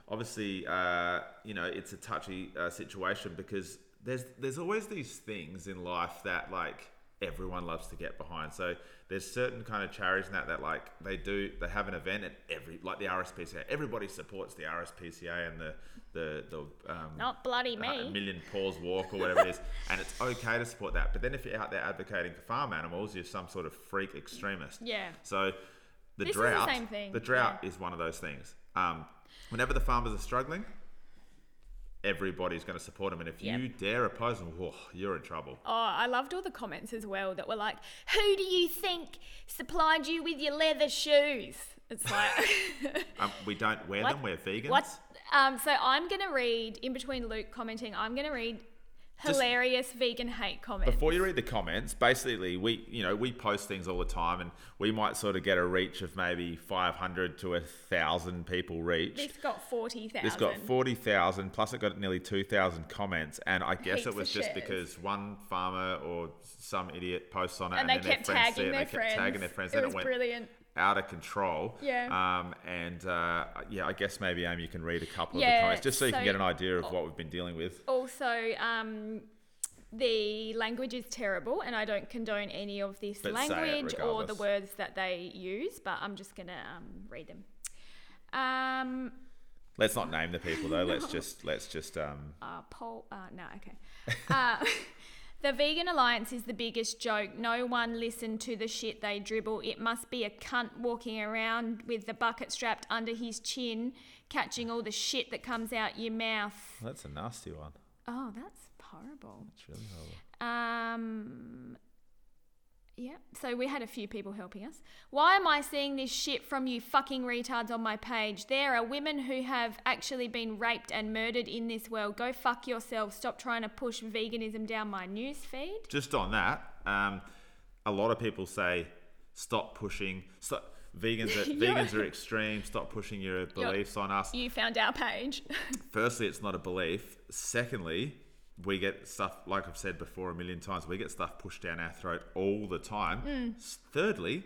obviously, uh, you know, it's a touchy uh, situation because there's there's always these things in life that like everyone loves to get behind. So there's certain kind of charities and that that like they do they have an event and every like the RSPCA everybody supports the RSPCA and the the the um, Not bloody uh, me. a million paws walk or whatever it is, and it's okay to support that. But then if you're out there advocating for farm animals, you're some sort of freak extremist. Yeah. So the This is the drought, same thing, the drought yeah. is one of those things. Um, whenever the farmers are struggling, everybody's going to support him. and if Yep. you dare oppose him, whoa, you're in trouble. Oh, I loved all the comments as well that were like, "Who do you think supplied you with your leather shoes?" It's like, Um, we don't wear What? them. We're vegans. what? Um, so I'm gonna read in between Luke commenting. I'm gonna read Just- hilarious vegan hate comments. Before you read the comments, basically we you know we post things all the time, and we might sort of get a reach of maybe 500 to a thousand people reached. this got forty thousand. This got 40,000, plus it got nearly 2,000 comments. And I guess Heaps it was just shares. because one farmer or some idiot posts on it and and, they kept their friends see tagging it, their and they friends. kept tagging their friends. It was it went brilliant. Out of control. Yeah. Um, and uh, yeah, I guess maybe, Aimee, you can read a couple of the comments just so you can get an idea of what we've been dealing with. Also, um, the language is terrible, and I don't condone any of this But language or the words that they use. But I'm just gonna um, read them. Um, Let's not name the people though. Let's just, let's just, um, uh, Paul. Uh, no, okay. Uh, the Vegan Alliance is the biggest joke. No one listened to the shit they dribble. It must be a cunt walking around with the bucket strapped under his chin, catching all the shit that comes out your mouth. that's a nasty one. Oh, that's horrible. It's really horrible. Um, yeah, so we had a few people helping us. Why am I seeing this shit from you fucking retards on my page? There are women who have actually been raped and murdered in this world. Go fuck yourself. Stop trying to push veganism down my news feed. just on that, um, a lot of people say, stop pushing. Stop. Vegans are, vegans are extreme. Stop pushing your beliefs on us. You found our page. Firstly, it's not a belief. Secondly, we get stuff like I've said before a million times. We get stuff pushed down our throat all the time. Mm. Thirdly,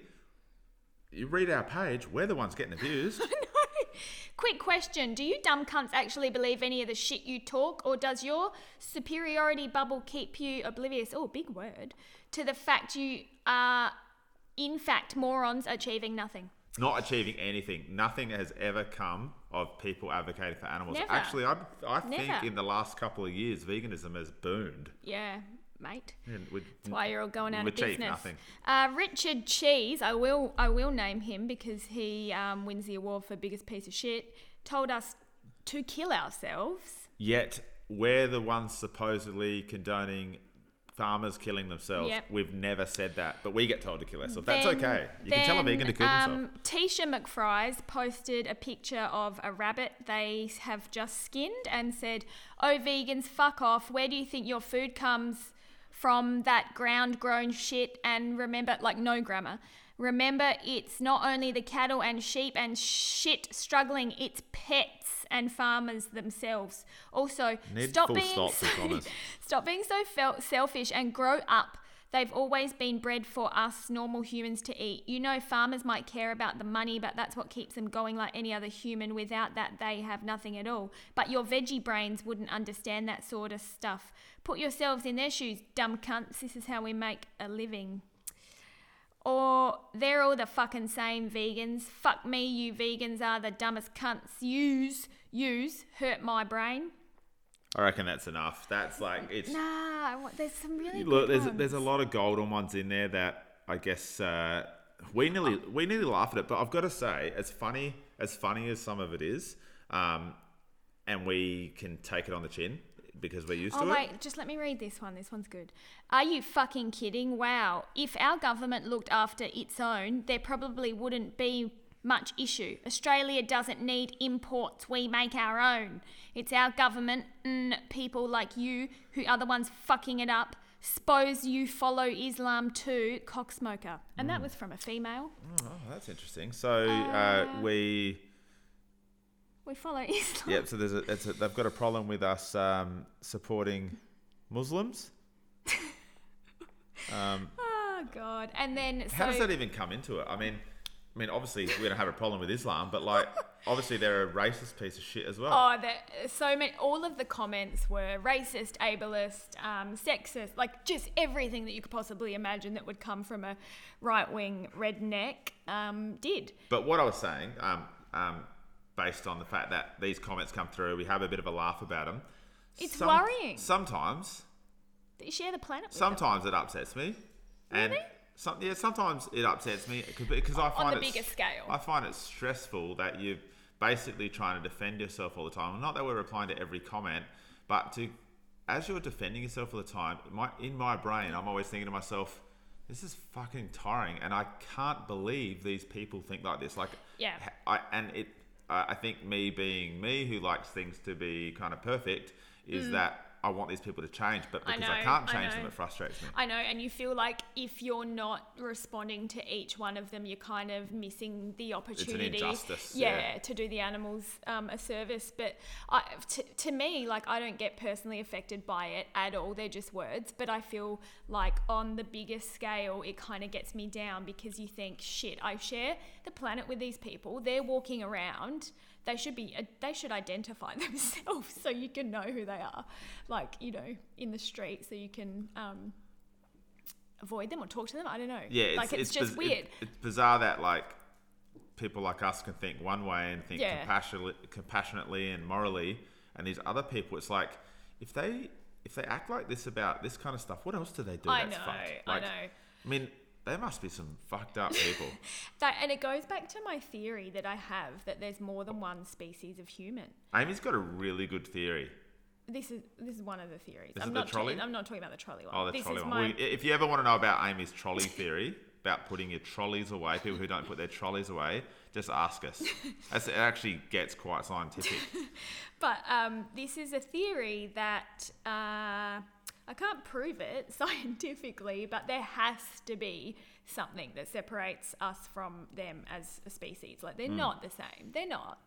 you read our page. We're the ones getting abused. Quick question Do you dumb cunts actually believe any of the shit you talk, or does your superiority bubble keep you oblivious? Oh, big word. To the fact you are, in fact, morons achieving nothing. not achieving anything. Nothing has ever come of people advocating for animals. Never. Actually, I, I think in the last couple of years, veganism has boomed. Yeah, mate. And we- That's why you're all going out of business. nothing. Uh, Richard Cheese, I will, I will name him because he um, wins the award for biggest piece of shit. Told us to kill ourselves. Yet we're the ones supposedly condoning farmers killing themselves. Yep. We've never said that, but we get told to kill ourselves. That's Then- okay. You can tell a vegan to kill then, themselves. um, Tisha McFries posted a picture of a rabbit they have just skinned and said, "Oh, vegans, fuck off. Where do you think your food comes from? That ground-grown shit." And remember, like no grammar. Remember, it's not only the cattle and sheep and shit struggling; it's pets and farmers themselves. Also, Need stop being and commas. Stop being so fel- selfish and grow up. They've always been bred for us normal humans to eat. You know, farmers might care about the money, but that's what keeps them going like any other human. Without that, they have nothing at all. But your veggie brains wouldn't understand that sort of stuff. Put yourselves in their shoes, dumb cunts. This is how we make a living. Or they're all the fucking same vegans. Fuck me, you vegans are the dumbest cunts. Use, use, hurt my brain. I reckon that's enough. That's like it's. Nah, I want- there's some really Look, good there's ones. there's a lot of golden ones in there that I guess uh, we nearly we nearly laugh at it, but I've got to say, as funny as funny as some of it is, um, and we can take it on the chin because we're used Oh to wait, it. just let me read this one. This one's good. Are you fucking kidding? Wow. If our government looked after its own, there probably wouldn't be much issue. Australia doesn't need imports. We make our own. It's our government and people like you who are the ones fucking it up. Suppose you follow Islam too, cocksmoker. And Mm. that was from a female. Oh, that's interesting. So uh, we. We follow Islam. Yep. So there's a, it's a they've got a problem with us um, supporting Muslims. Um, Oh god. And then so how does that even come into it? I mean, I mean, obviously we don't have a problem with Islam, but like, obviously they're a racist piece of shit as well. Oh, so many. All of the comments were racist, ableist, um, sexist, like just everything that you could possibly imagine that would come from a right wing redneck um, did. But what I was saying, um, um, based on the fact that these comments come through, we have a bit of a laugh about them. It's worrying. Sometimes, They share the planet. With them. sometimes it upsets me, and Really? some, yeah, sometimes it upsets me because- I find on the it bigger scale. I find it stressful that you're basically trying to defend yourself all the time. Not that we're replying to every comment, but to as you're defending yourself all the time, my in my brain, I'm always thinking to myself, "This is fucking tiring," and I can't believe these people think like this. Like, Yeah. I and it. I I think me being me, who likes things to be kind of perfect, is mm. that I want these people to change, but Mm. I because I, can't I change them, it frustrates me. I know, and you feel like if you're not responding to each one of them, you're kind of missing the opportunity. injustice, yeah, yeah. to do the animals um, a service. But I, to, to me, like I don't get personally affected by it at all. They're just words. But I feel like on the bigger scale, it kind of gets me down because you think, shit, I share the planet with these people. They're walking around. They should be. uh, They should identify themselves so you can know who they are. Like you know, in the street, so you can. Um, avoid them or talk to them. I don't know. Yeah, it's, like it's, just biz- it- weird. it's bizarre that like people like us can think one way and think Yeah. compassionately, compassionately and morally, and these other people, it's like if they if they act like this about this kind of stuff, what else do they do? I that's know, fucked? I know. I mean, they must be some fucked up people. That, and it goes back to my theory that I have that there's more than one species of human. Aimee's got a really good theory. This is this is one of the theories. Is I'm the not trolley? I'm not talking about the trolley one. Oh, the this trolley is one. my Well, if you ever want to know about Aimee's trolley theory, about putting your trolleys away, people who don't put their trolleys away, just ask us. That's, it actually gets quite scientific. But um, this is a theory that uh, I can't prove it scientifically, but there has to be something that separates us from them as a species. Like they're Hmm. not the same. They're not.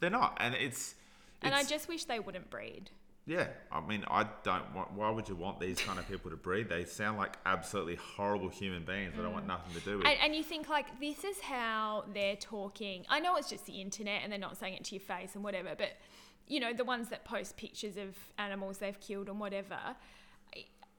They're not, and it's. And I just wish they wouldn't breed. Yeah, I mean, I don't want. Why would you want these kind of people to breed? They sound like absolutely horrible human beings that I want nothing to do with. And, and you think like this is how they're talking. I know it's just the internet and they're not saying it to your face and whatever, but you know the ones that post pictures of animals they've killed and whatever.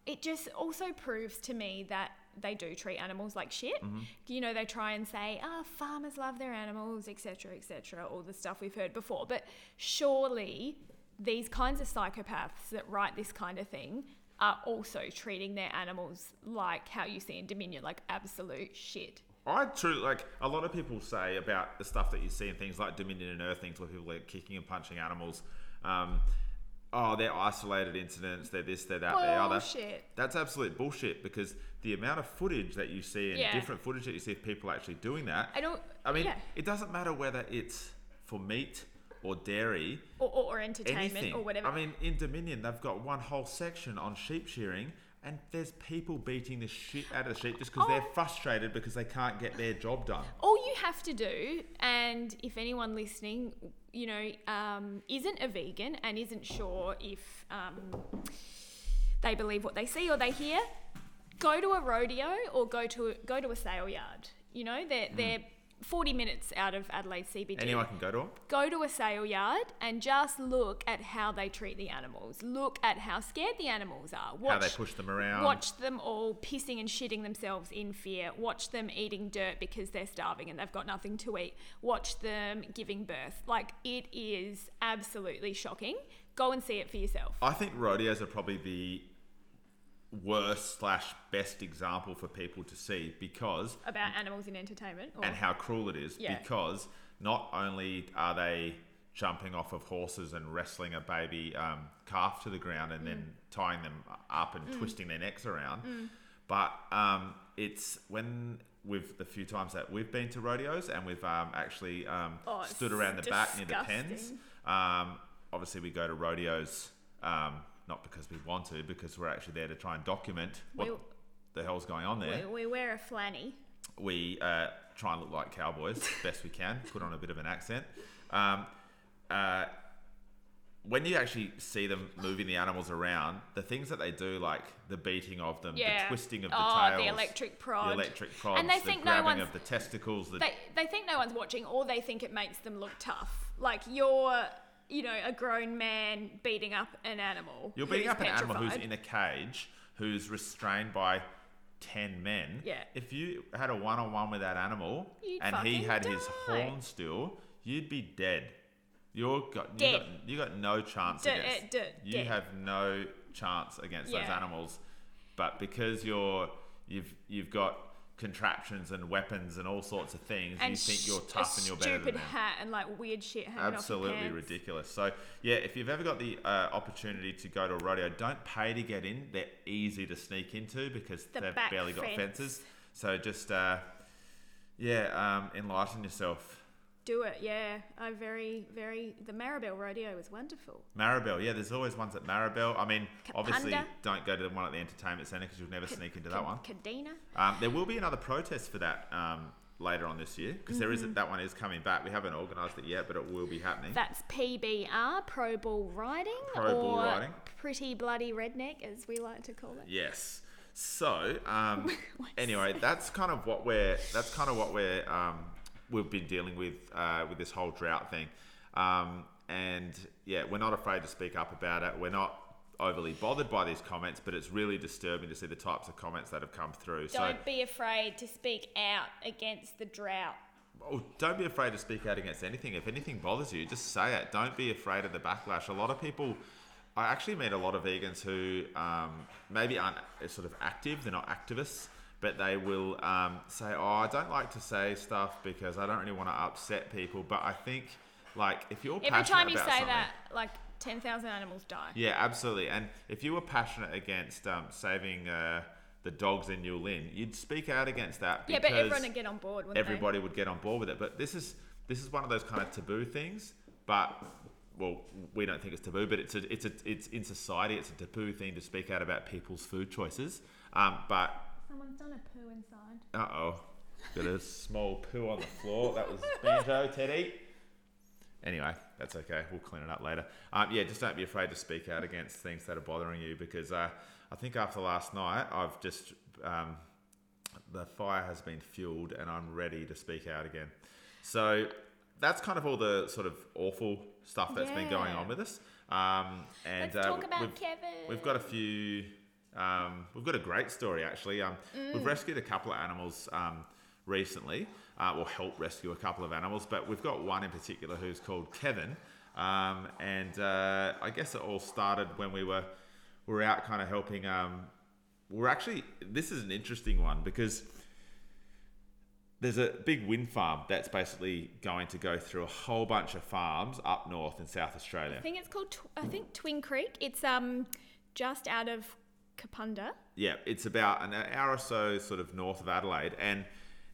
It- just also proves to me that they do treat animals like shit. Mm-hmm. You know, they try and say, "Ah, farmers love their animals, etc., etc." All the stuff we've heard before, but surely these kinds of psychopaths that write this kind of thing are also treating their animals like how you see in Dominion, like absolute shit. I truly like a lot of people say about the stuff that you see in things like Dominion and Earth things where people are kicking and punching animals. Um, oh, they're isolated incidents. They're this, they're that, they're other. Bullshit. That's absolute bullshit because the amount of footage that you see and Yeah. different footage that you see of people actually doing that. I don't. I mean, yeah. it doesn't matter whether it's for meat or dairy or, or, or entertainment anything. or whatever. I mean, in Dominion, they've got one whole section on sheep shearing, and there's people beating the shit out of the sheep just because they're Oh. frustrated because they can't get their job done. all you have to do, and if anyone listening, you know, um, isn't a vegan and isn't sure if um, they believe what they see or they hear, go to a rodeo or go to a, go to a sale yard. You know, they're they're 40 minutes out of Adelaide CBD. Anyone can go to them. go to a sale yard and just look at how they treat the animals. Look at how scared the animals are. Watch, How they push them around. Watch them all pissing and shitting themselves in fear. Watch them eating dirt because they're starving and they've got nothing to eat. Watch them giving birth. Like it is absolutely shocking. Go and see it for yourself. I think rodeos are probably the worst slash best example for people to see because About animals in entertainment. Or, and how cruel it is Yeah. because not only are they jumping off of horses and wrestling a baby um, calf to the ground and Mm. then tying them up and twisting their necks around, but um, it's when with the few times that we've been to rodeos and we've um, actually um, Oh, stood around the back near the pens. Um, obviously, we go to rodeos um, not because we want to, because we're actually there to try and document what We- the hell's going on there we, we wear a flanny. we uh, try and look like cowboys best we can, put on a bit of an accent. Um, uh, when you actually see them moving the animals around, the things that they do, like the beating of them, Yeah. the twisting of the oh, tails, the electric prod. the electric prods, And they the think no grabbing one's- of the testicles, the they they think no one's watching, or they think it makes them look tough. Like you're, you know, a grown man beating up an animal. You're beating up an animal who's in a cage, who's restrained by ten men. Yeah. If you had a one-on-one with that animal You'd and he had his horn still, you'd be dead. You're got you Dead. got you got no chance Dead, against. eh, dead, you dead. have no chance against those animals, but because you're you've you've got contraptions and weapons and all sorts of things, you think you're tough and you're better than Stupid hat and like weird shit hanging off absolutely pants. ridiculous. So yeah, if you've ever got the uh, opportunity to go to a rodeo, don't pay to get in. They're easy to sneak into because The they've back barely got fence. fences. So just uh, yeah, um, enlighten yourself. Do it, yeah. I very, very. The Marrabel Rodeo was wonderful. Marrabel, yeah, there's always ones at Marrabel. I mean, obviously, don't go to the one at the entertainment centre because you'll never sneak into that one. Cadena. Um, there will be another protest for that um, later on this year because Mm-hmm. that one is coming back. We haven't organised it yet, but it will be happening. That's PBR, Pro Bull Riding, Pro Riding. Pretty Bloody Redneck, as we like to call it. Yes. So, um, anyway, that's kind of what we're that's kind of what we're um, we've been dealing with uh, with this whole drought thing, um, and yeah, we're not afraid to speak up about it. We're not overly bothered by these comments, but it's really disturbing to see the types of comments that have come through. So, Don't be afraid to speak out against the drought. oh, don't be afraid to speak out against anything. If anything bothers you, just say it. Don't be afraid of the backlash. A lot of people, I actually meet a lot of vegans who um, maybe aren't sort of active, they're not activists, but they will um, say, Oh, I don't like to say stuff because I don't really want to upset people. But I think, like, if you're Every time you say that, like 10,000 animals die. yeah, absolutely. And if you were passionate against um, saving uh, the dogs in Yulin, you'd speak out against that. Yeah, but everyone would get on board, wouldn't everybody would get on board with it. But this is this is one of those kind of taboo things. But well, we don't think it's taboo, but it's a, it's a, it's in society. It's a taboo thing to speak out about people's food choices. Um, but they? Someone's done a poo inside. uh oh, got a small poo on the floor. That was banjo, Teddy. Anyway, that's okay. We'll clean it up later. Um, yeah, just don't be afraid to speak out against things that are bothering you because uh, I think after last night, I've just um, the fire has been fueled and I'm ready to speak out again. So that's kind of all the sort of awful stuff that's been going on with us. Um, and Let's uh, talk about we've, Kevin. We've got a few. Um, we've got a great story actually. Um, Mm. We've rescued a couple of animals um, recently, uh, or helped rescue a couple of animals, but we've got one in particular who's called Kevin. Um, and uh, I guess it all started when we were we were out kind of helping. Um, we're actually this is an interesting one because there's a big wind farm that's basically going to go through a whole bunch of farms up north in South Australia. I think it's called, Tw- I think Twin Creek. It's um just out of Kapunda. Yeah, it's about an hour or so sort of north of Adelaide, and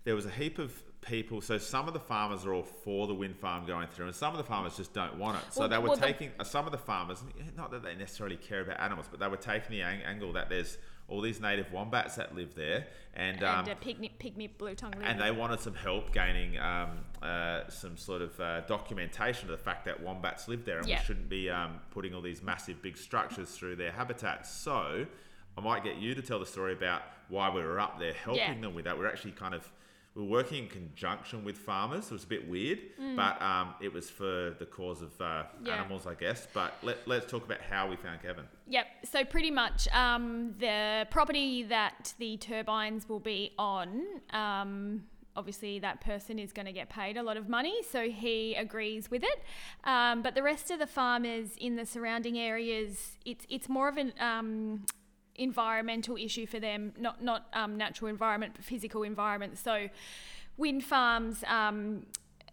there was a heap of people. So some of the farmers are all for the wind farm going through, and some of the farmers just don't want it. So Well, they were well, taking uh, some of the farmers, not that they necessarily care about animals, but they were taking the ang- angle that there's all these native wombats that live there, and um, and a pygmy, pygmy blue tongue and they wanted some help gaining um, uh, some sort of uh, documentation of the fact that wombats live there and Yeah. we shouldn't be um, putting all these massive big structures through their habitats. So I might get you to tell the story about why we were up there helping Yeah. them with that. We're actually kind of we were working in conjunction with farmers. It was a bit weird, Mm. but um, it was for the cause of uh, Yeah. animals, I guess. But let, let's talk about how we found Kevin. Yep. So pretty much, um, the property that the turbines will be on. Um, Obviously, that person is going to get paid a lot of money, so he agrees with it. Um, but the rest of the farmers in the surrounding areas, it's it's more of an um, environmental issue for them, not not um, natural environment, but physical environment. So, wind farms um,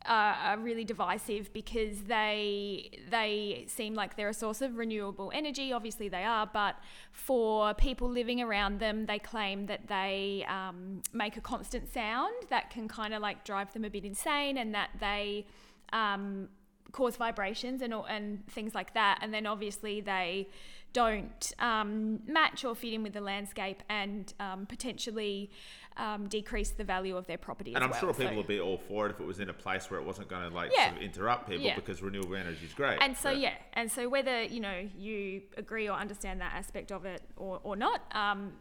are, really divisive because they they seem like they're a source of renewable energy. Obviously, they are, but for people living around them, they claim that they um, make a constant sound that can kind of like drive them a bit insane, and that they um, cause vibrations and and things like that. And then obviously they don't um, match or fit in with the landscape and um, potentially um, decrease the value of their property. And I'm well. sure people So- would be all for it if it was in a place where it wasn't going to like Yeah. sort of interrupt people Yeah. because renewable energy is great. And so yeah, and so whether you know you agree or understand that aspect of it or, or not, um,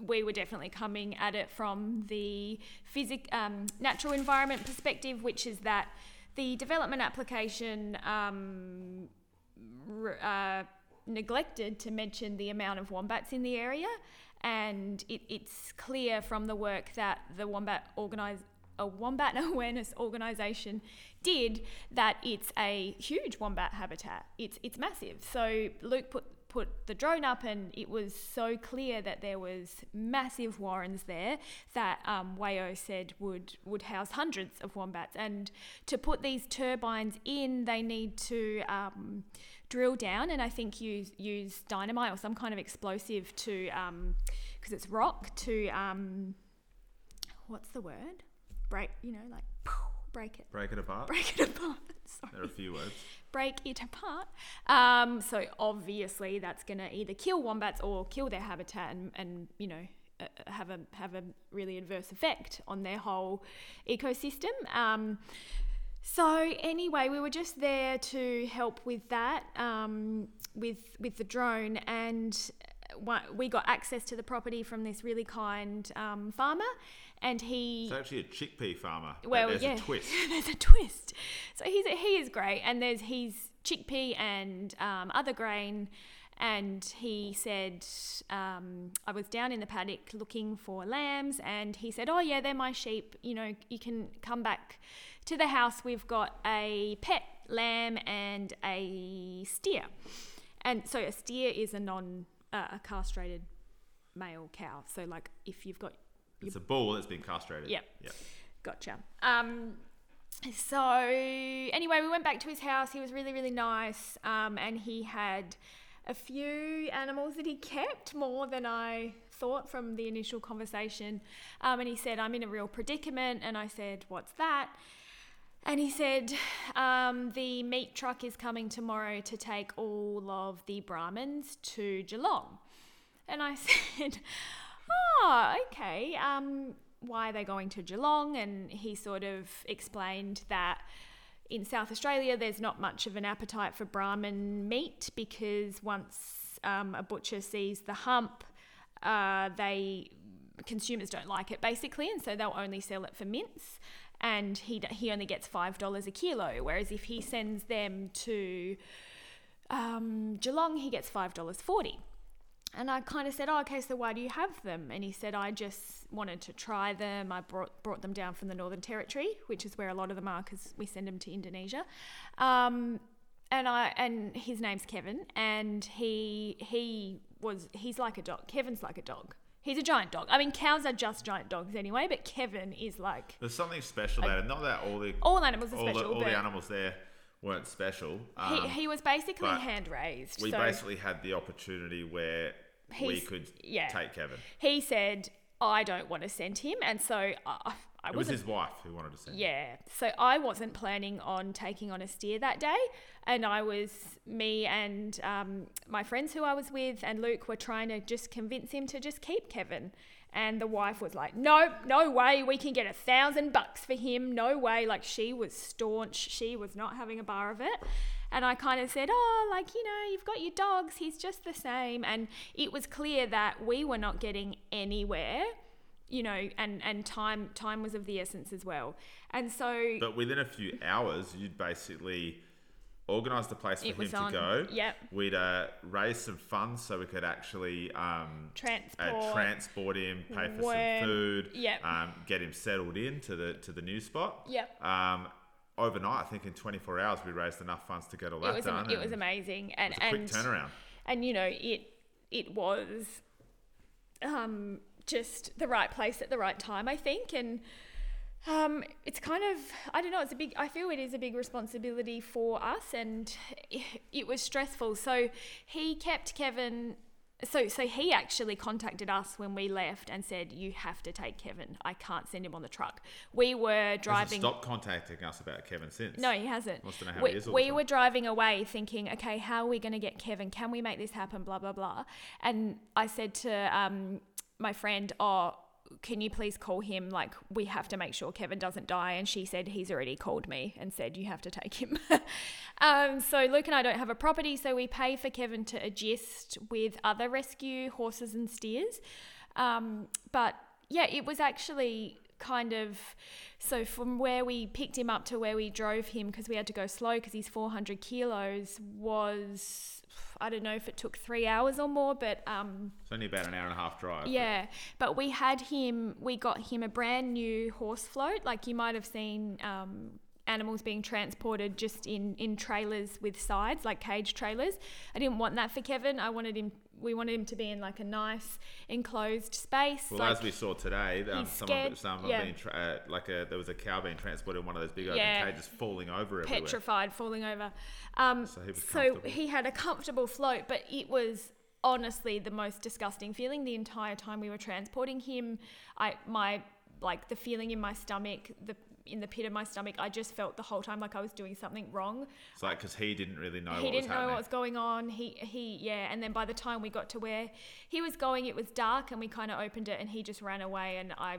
we were definitely coming at it from the physic um, natural environment perspective, which is that the development application um, uh, neglected to mention the amount of wombats in the area, and it, it's clear from the work that the wombat organise a wombat awareness organisation did that it's a huge wombat habitat. It's it's massive. So Luke put put the drone up, and it was so clear that there was massive warrens there that um, Wayo said would would house hundreds of wombats. And to put these turbines in, they need to um, drill down, and I think use use dynamite or some kind of explosive to because it's rock to um, what's the word? Break, you know, like break it, break it apart. break it apart. Sorry There are a few words. break it apart. Um, so obviously that's going to either kill wombats or kill their habitat and, and you know uh, have a have a really adverse effect on their whole ecosystem. Um, so anyway, we were just there to help with that um, with with the drone and. We got access to the property from this really kind um, farmer, and he It's actually a chickpea farmer. well, there's yeah, a twist. there's a twist. So he's he is great, and there's he's chickpea and um, other grain. And he said, um, I was down in the paddock looking for lambs, and he said, Oh, yeah, they're my sheep. You know, you can come back to the house. We've got a pet lamb and a steer. And so a steer is a non uh, a castrated male cow. So, like, if you've got It's a bull that's been castrated. Yep. Yep. Gotcha. Um, so anyway, we went back to his house. He was really, really nice, um, and he had a few animals that he kept more than I thought from the initial conversation. Um, and he said, "I'm in a real predicament," and I said, "What's that?" And he said, um, the meat truck is coming tomorrow to take all of the Brahmins to Geelong. And I said, oh, okay. Um, why are they going to Geelong? And he sort of explained that in South Australia, there's not much of an appetite for Brahmin meat because once um, a butcher sees the hump, uh, they consumers don't like it basically, and so they'll only sell it for mince. And he he only gets five dollars a kilo, whereas if he sends them to um, Geelong, he gets five dollars forty. And I kind of said, oh, okay, so why do you have them? And he said, I just wanted to try them. I brought, brought them down from the Northern Territory, which is where a lot of them are because we send them to Indonesia. Um, and I and his name's Kevin, and he he was he's like a dog. Kevin's like a dog. He's a giant dog. I mean, cows are just giant dogs anyway, but Kevin is like There's something special about it. Not that all the all animals are all, special, the, all but the animals there weren't special. Um, he, he was basically but hand raised. we so basically had the opportunity where we He's- could yeah. take Kevin. he said, I don't want to send him, and so I, I It was his wife who wanted to send. him. Yeah. So I wasn't planning on taking on a steer that day. And I was, me and um, my friends who I was with and Luke were trying to just convince him to just keep Kevin. And the wife was like, no, no way. We can get a thousand bucks for him. No way. Like she was staunch. She was not having a bar of it. And I kind of said, oh, like, you know, you've got your dogs. He's just the same. And it was clear that we were not getting anywhere you know, and and time time was of the essence as well. And so But within a few hours, you'd basically organised a place for him was to on- go. yep. We'd uh, raised some funds so we could actually um, transport, uh, transport him, pay for some food, yep. um, get him settled in to the to the new spot. Yep. Um, overnight, I think in 24 hours, we raised enough funds to get all that it was done. it was amazing, and it was a quick turnaround. and you know it it was um just the right place at the right time, I think, and. Um, it's kind of I don't know. It's a big. I feel it is a big responsibility for us, and it, it was stressful. So he kept Kevin so so he actually contacted us when we left and said you have to take Kevin. I can't send him on the truck. We were driving. stopped contacting us about Kevin since. No, he hasn't. Wants to know how we he is we were driving away thinking, okay, how are we going to get Kevin? Can we make this happen? Blah, blah, blah. And I said to um, my friend, oh, can you please call him? Like, we have to make sure Kevin doesn't die. And she said, he's already called me and said, you have to take him. um, so Luke and I don't have a property, so we pay for Kevin to adjust with other rescue horses and steers. Um, but yeah, it was actually kind of so from where we picked him up to where we drove him because we had to go slow because he's 400 kilos was I don't know if it took three hours or more, but um, It's only about an hour and a half drive. yeah. But we had him. We got him a brand new horse float. Like you might have seen um, animals being transported just in in trailers with sides, like cage trailers. I didn't want that for Kevin. I wanted him. We wanted him to be in like a nice enclosed space. Well, like, as we saw today, um, he's some scared, of it, yeah. being tra- uh, like a there was a cow being transported in one of those big open Yeah. cages, falling over everywhere. petrified, falling over. Um, So he was so he had a comfortable float, but it was honestly the most disgusting feeling the entire time we were transporting him. I my like the feeling in my stomach, the in the pit of my stomach, I just felt the whole time like I was doing something wrong. It's like because he didn't really know he what didn't was know what was going on. He he yeah, and then by the time we got to where he was going, it was dark, and we kind of opened it, and he just ran away, and I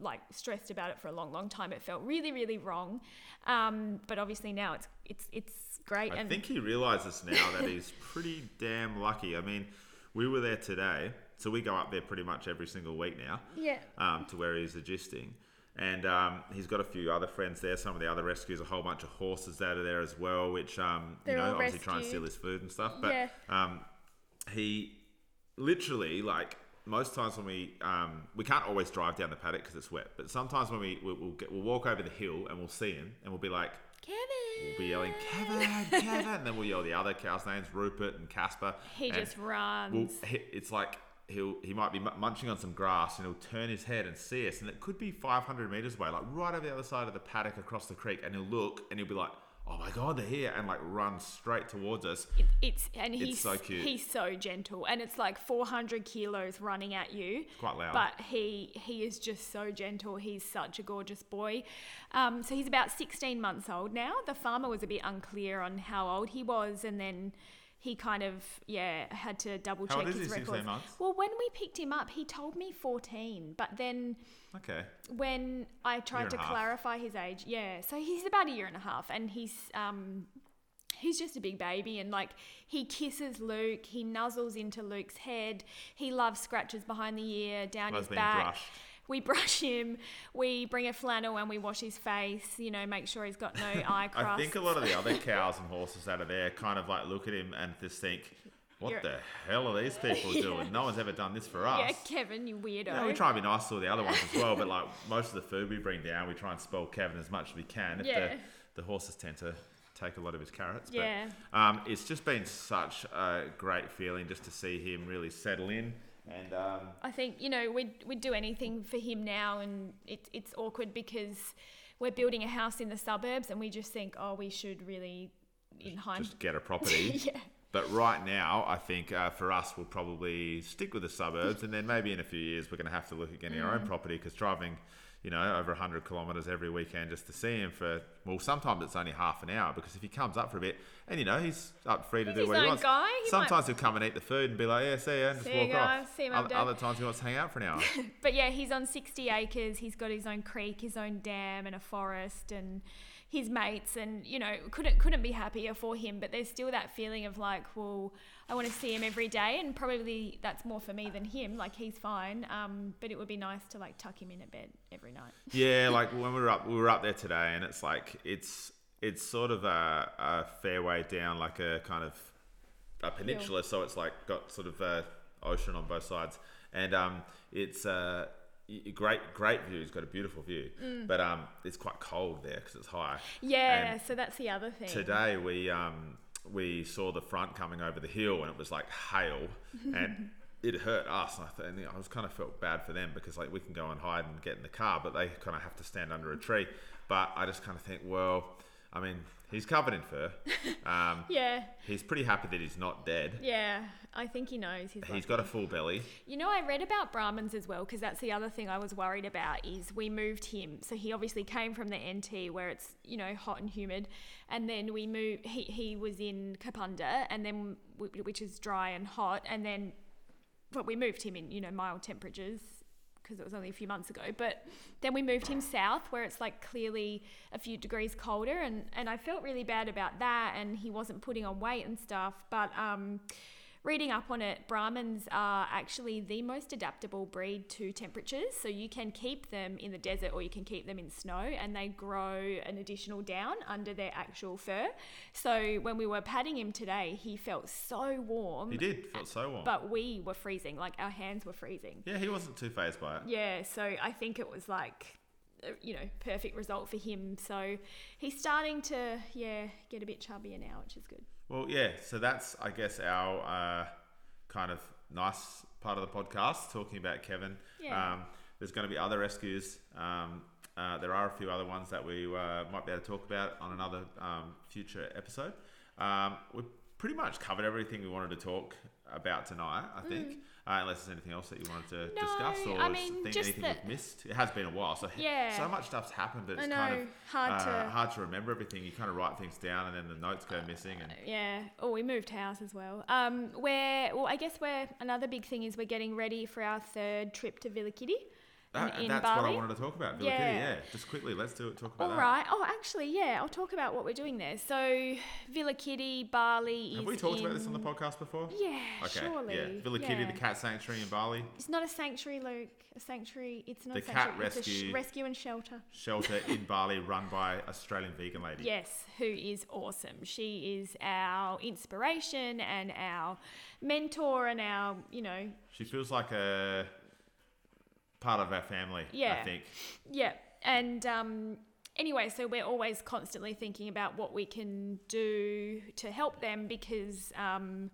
like stressed about it for a long, long time. It felt really, really wrong, um, but obviously now it's it's it's great. I and think he realizes now that he's pretty damn lucky. I mean, we were there today, so we go up there pretty much every single week now. yeah, um, to where he's adjusting. And um, he's got a few other friends there. Some of the other rescues, a whole bunch of horses that are there as well, which um, you know obviously try and steal his food and stuff. But Yeah. um, he literally like most times when we um, we can't always drive down the paddock because it's wet. But sometimes when we we'll, we'll, get, we'll walk over the hill and we'll see him and we'll be like, Kevin. we'll be yelling Kevin, Kevin, and then we'll yell the other cows' names, Rupert and Casper. He and just runs. well, it's like he'll he might be munching on some grass and he'll turn his head and see us, and it could be 500 meters away, like right over the other side of the paddock across the creek, and he'll look and he'll be like, "Oh my god, they're here!" and like run straight towards us. It, it's and he's so cute. He's so gentle, and it's like 400 kilos running at you. quite loud. But he he is just so gentle. He's such a gorgeous boy. Um, so he's about 16 months old now. The farmer was a bit unclear on how old he was, and then he kind of yeah had to double How check old is his he, 16 records. months? Well, when we picked him up, he told me 14, but then Okay, when I tried and to a half. clarify his age, yeah, so he's about a year and a half, and he's um, he's just a big baby, and like he kisses Luke, he nuzzles into Luke's head, he loves scratches behind the ear, down Loves his being back. brushed. We brush him, we bring a flannel and we wash his face, you know, make sure he's got no eye crust. I think a lot of the other cows and horses out are there kind of like look at him and just think, "What You're- the hell are these people doing? No one's ever done this for us." yeah, Kevin, you weirdo. Yeah, we try and be nice to all the other ones as well, but like most of the food we bring down, we try and spoil Kevin as much as we can. If Yeah. the, the horses tend to take a lot of his carrots. Yeah. But, um, it's just been such a great feeling just to see him really settle in. And um, I think you know we'd we'd do anything for him now, and it, it's awkward because we're building a house in the suburbs, and we just think, oh, we should really, in hindsight, just get a property. yeah, But right now, I think uh, for us, we'll probably stick with the suburbs, and then maybe in a few years, we're going to have to look at getting our Mm. own property because driving, you know, over 100 kilometres every weekend just to see him for, well, sometimes it's only half an hour because if he comes up for a bit, and you know, he's up free to He's do what he wants. guy, he Sometimes he'll come and eat the food and be like, yeah, see ya, and just See ya, walk guys, off. see you, other, other times he wants to hang out for an hour. but yeah, he's on sixty acres. He's got his own creek, his own dam, and a forest, and his mates, and you know, couldn't couldn't be happier for him. But there's still that feeling of like, well, I want to see him every day, and probably that's more for me than him. Like he's fine, um, but it would be nice to like tuck him in at bed every night. yeah, like when we were up, we were up there today, and it's like it's it's sort of a, a fair way down, like a kind of a peninsula. So it's like got sort of a ocean on both sides, and um, it's uh, great great view. It's got a beautiful view, but um, it's quite cold there because it's high. Yeah, And so that's the other thing. Today we um, we saw the front coming over the hill, and it was like hail, and it hurt us. And I, th- and I was kind of felt bad for them because like we can go and hide and get in the car, but they kind of have to stand under a tree. But I just kind of think, well, I mean, he's covered in fur. Um, Yeah, he's pretty happy that he's not dead. yeah. I think he knows. He's, He's got a full belly. You know, I read about Brahmins as well because that's the other thing I was worried about is we moved him. So he obviously came from the NT where it's you know hot and humid, and then we moved. He he was in Kapunda, and then which is dry and hot, and then but we moved him in you know mild temperatures because it was only a few months ago. But then we moved him south where it's like clearly a few degrees colder, and and I felt really bad about that, and he wasn't putting on weight and stuff, but um reading up on it, Brahmins are actually the most adaptable breed to temperatures. So you can keep them in the desert or you can keep them in snow and they grow an additional down under their actual fur. So when we were patting him today, he felt so warm. He did. Felt so warm. But we were freezing, like our hands were freezing. yeah, he wasn't too phased by it. Yeah, so I think it was like, uh, you know, perfect result for him. So he's starting to, yeah, get a bit chubbier now, which is good. Well, yeah. So that's, I guess, our uh, kind of nice part of the podcast, talking about Kevin. Yeah. Um, there's going to be other rescues. Um, uh, there are a few other ones that we uh, might be able to talk about on another um, future episode. Um, we've pretty much covered everything we wanted to talk about tonight, I think. Uh, unless there's anything else that you wanted to. No, discuss or I mean, think anything that- we've missed. It has been a while, so Yeah. so much stuff's happened, I it's know, kind of hard uh, to- hard to remember everything. You kind of write things down, and then the notes go missing. And Yeah. Oh, we moved house as well. Um, we're well. I guess we're another big thing is we're getting ready for our third trip to Villa Kitty. In- That- in that's what I wanted to talk about. Villa Yeah. Kitty, yeah. Just quickly, let's do it. Talk about All that. right. Oh, actually, yeah. I'll talk about what we're doing there. So, Villa Kitty, Bali Have we talked about this on the podcast before? Yeah, Okay. surely. Yeah. Villa Kitty, the cat sanctuary in Bali, It's not a sanctuary, Luke. A sanctuary. It's not The a sanctuary. cat it's a sh- rescue- rescue and shelter. shelter in Bali, run by Australian vegan lady. Yes, who is awesome. She is our inspiration and our mentor and our, you know, She feels like a part of our family. Yeah, I think. Yeah, and um, anyway, so we're always constantly thinking about what we can do to help them because um,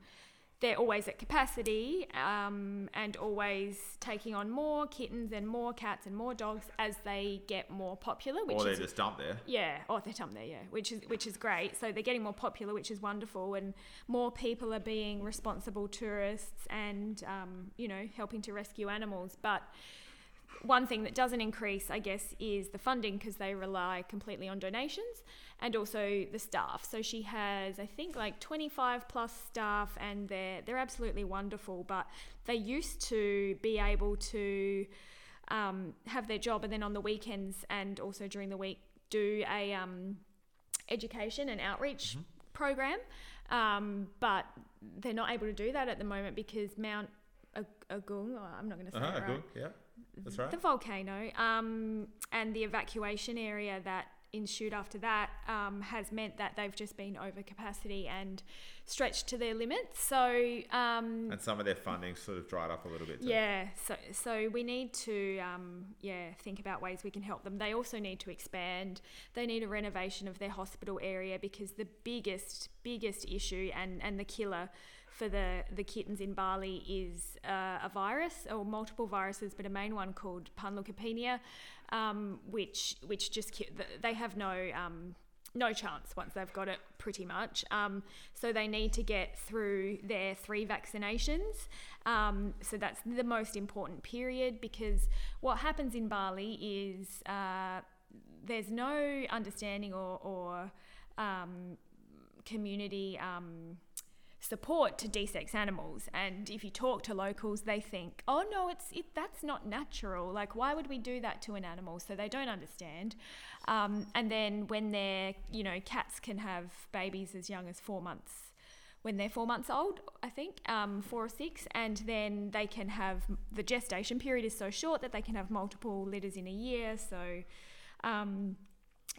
they're always at capacity um, and always taking on more kittens and more cats and more dogs as they get more popular. Which Or they're is just dumped there. yeah, oh, they're dumped there, yeah, which is which is great. So they're getting more popular, which is wonderful, and more people are being responsible tourists and um, you know helping to rescue animals. But one thing that doesn't increase, I guess, is the funding because they rely completely on donations and also the staff. So she has, I think, like 25 plus staff, and they're they're absolutely wonderful. But they used to be able to um, have their job, and then on the weekends and also during the week do a um, education and outreach program. Um, but they're not able to do that at the moment because Mount Agung, oh, I'm not going to say Uh-huh, it right good. Yeah. That's right. the volcano um, and the evacuation area that ensued after that um, has meant that they've just been over capacity and stretched to their limits. So um, And some of their funding sort of dried up a little bit. Too. yeah, so so we need to um, yeah think about ways we can help them. They also need to expand. They need a renovation of their hospital area because the biggest biggest issue and and the killer for the the kittens in Bali is uh, a virus or multiple viruses, but a main one called panleukopenia, um, which which just they have no. Um, no chance once they've got it, pretty much. Um, so they need to get through their three vaccinations. Um, so that's the most important period because what happens in Bali is uh, there's no understanding or, or um, community. Support to desex animals and if you talk to locals they think oh no it's it that's not natural. Like why would we do that to an animal? So they don't understand. Um, and then when they're you know cats can have babies as young as four months when they're four months old i think um, four or six and then they can have the gestation period is so short that they can have multiple litters in a year. So um,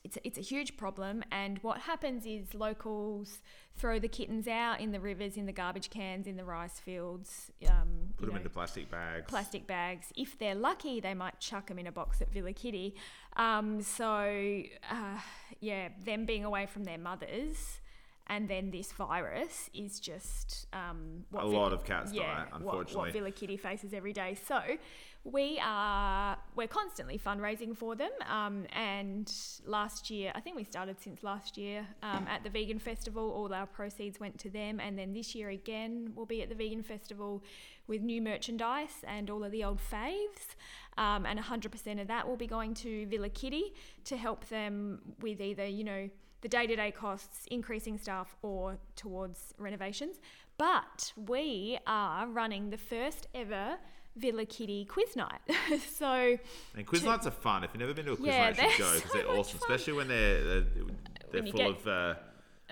it's a, it's a huge problem. And what happens is locals throw the kittens out in the rivers, in the garbage cans, in the rice fields. Um, Put them know, into plastic bags. plastic bags. If they're lucky, they might chuck them in a box at Villa Kitty. Um, so, uh, yeah, them being away from their mothers. And then this virus is just um, what A Vi- lot of cats die, yeah, what- unfortunately. What, Villa Kitty faces every day. So We are we're constantly fundraising for them, um, and last year I think we started since last year um, at the Vegan Festival. All our proceeds went to them, and then this year again we'll be at the Vegan Festival with new merchandise and all of the old faves, um, and 100% of that will be going to Villa Kitty to help them with either you know the day to day costs, increasing staff, or towards renovations. But we are running the first ever Villa Kitty quiz night. so And quiz to- nights are fun. If you've never been to a quiz Yeah, night, you should go because so they're awesome, fun. especially when they're they're, they're When full of uh,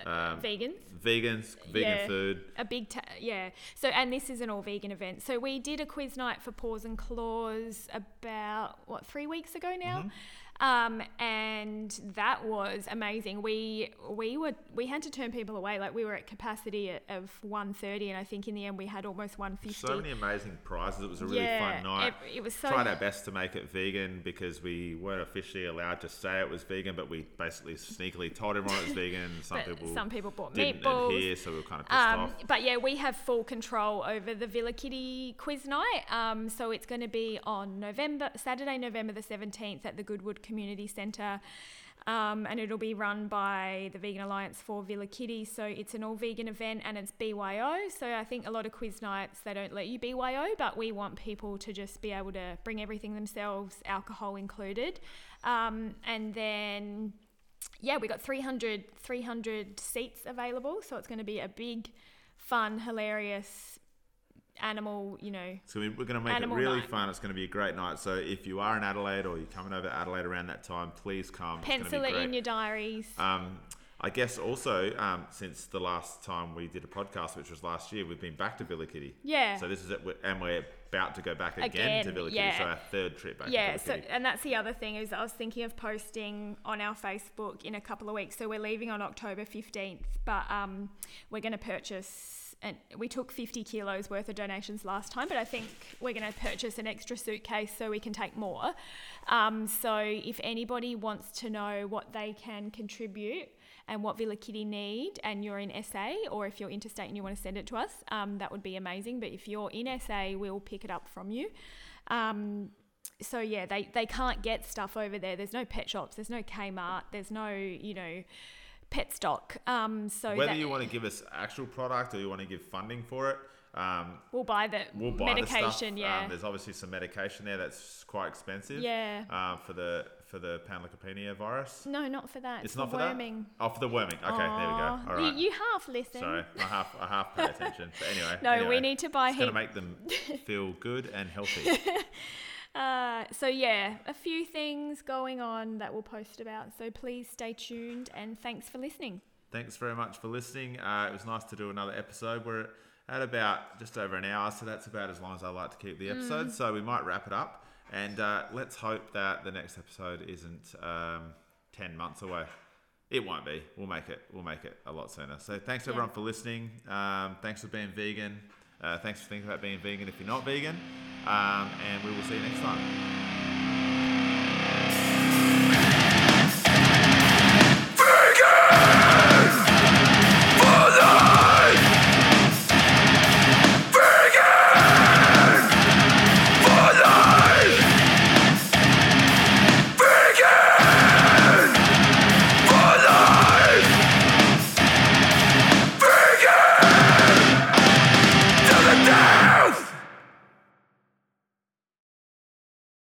um, vegans. vegans, vegan Yeah. food. A big, ta- yeah. So, and this is an all vegan event. So, we did a quiz night for Paws and Claws about, what, three weeks ago now? Mm-hmm. Um, and that was amazing. We we were we had to turn people away. Like we were at capacity of 130, and I think in the end we had almost 150. So many amazing prizes. It was a really yeah, fun night. It, it was so Tried our best to make it vegan because we weren't officially allowed to say it was vegan, but we basically sneakily told everyone it was vegan. Some people some people bought didn't meatballs. adhere, so we were kind of pissed Um, off. but yeah, we have full control over the Villa Kitty quiz night. Um, so it's going to be on November, Saturday, November the 17th at the Goodwood Community Centre. Um, and it'll be run by the Vegan Alliance for Villa Kitty. So it's an all vegan event and it's BYO. So I think a lot of quiz nights, they don't let you BYO, but we want people to just be able to bring everything themselves, alcohol included. Um, and then yeah, we've got 300, 300 seats available. So it's going to be a big, fun, hilarious animal, you know. So we- we're going to make it really night. fun. It's going to be a great night. So if you are in Adelaide or you're coming over to Adelaide around that time, please come. Pencil it in your diaries. Um, I guess also um, since the last time we did a podcast, which was last year, we've been back to Villa Kitty. yeah. So this is it, and we're about to go back again, to Again, Villa Kitty. So our third trip back yeah, so Kitty. and that's the other thing is I was thinking of posting on our Facebook in a couple of weeks. So we're leaving on October fifteenth, but um, we're going to purchase. And we took 50 kilos worth of donations last time, but I think we're going to purchase an extra suitcase so we can take more. Um, so if anybody wants to know what they can contribute and what Villa Kitty need, and you're in SA, or if you're interstate and you want to send it to us, um, that would be amazing. But if you're in SA, we'll pick it up from you. Um, so yeah, they, they can't get stuff over there. There's no pet shops. There's no Kmart. There's no you know Petstock. Um, so Whether that- you want to give us actual product or you want to give funding for it, um, we'll buy the we'll buy medication. the. Yeah, Um, there's obviously some medication there that's quite expensive. yeah. Uh, for the for the panleukopenia virus. No, not for that. It's for not for that? Oh, for the worming. Okay, there we go. All you, right. you half listen. Sorry, I half I half pay attention. But anyway. No, anyway, we need to buy It's going to make them feel good and healthy. Uh, so yeah, a few things going on that we'll post about. So please stay tuned and thanks for listening. Thanks very much for listening. Uh, it was nice to do another episode. We're at about just over an hour, so that's about as long as I like to keep the episode. So we might wrap it up, and uh, let's hope that the next episode isn't um, ten months away. It won't be. We'll make it. We'll make it a lot sooner. So thanks everyone for listening. Um, thanks for being vegan. Uh, thanks for thinking about being vegan if you're not vegan. Um, and we will see you next time.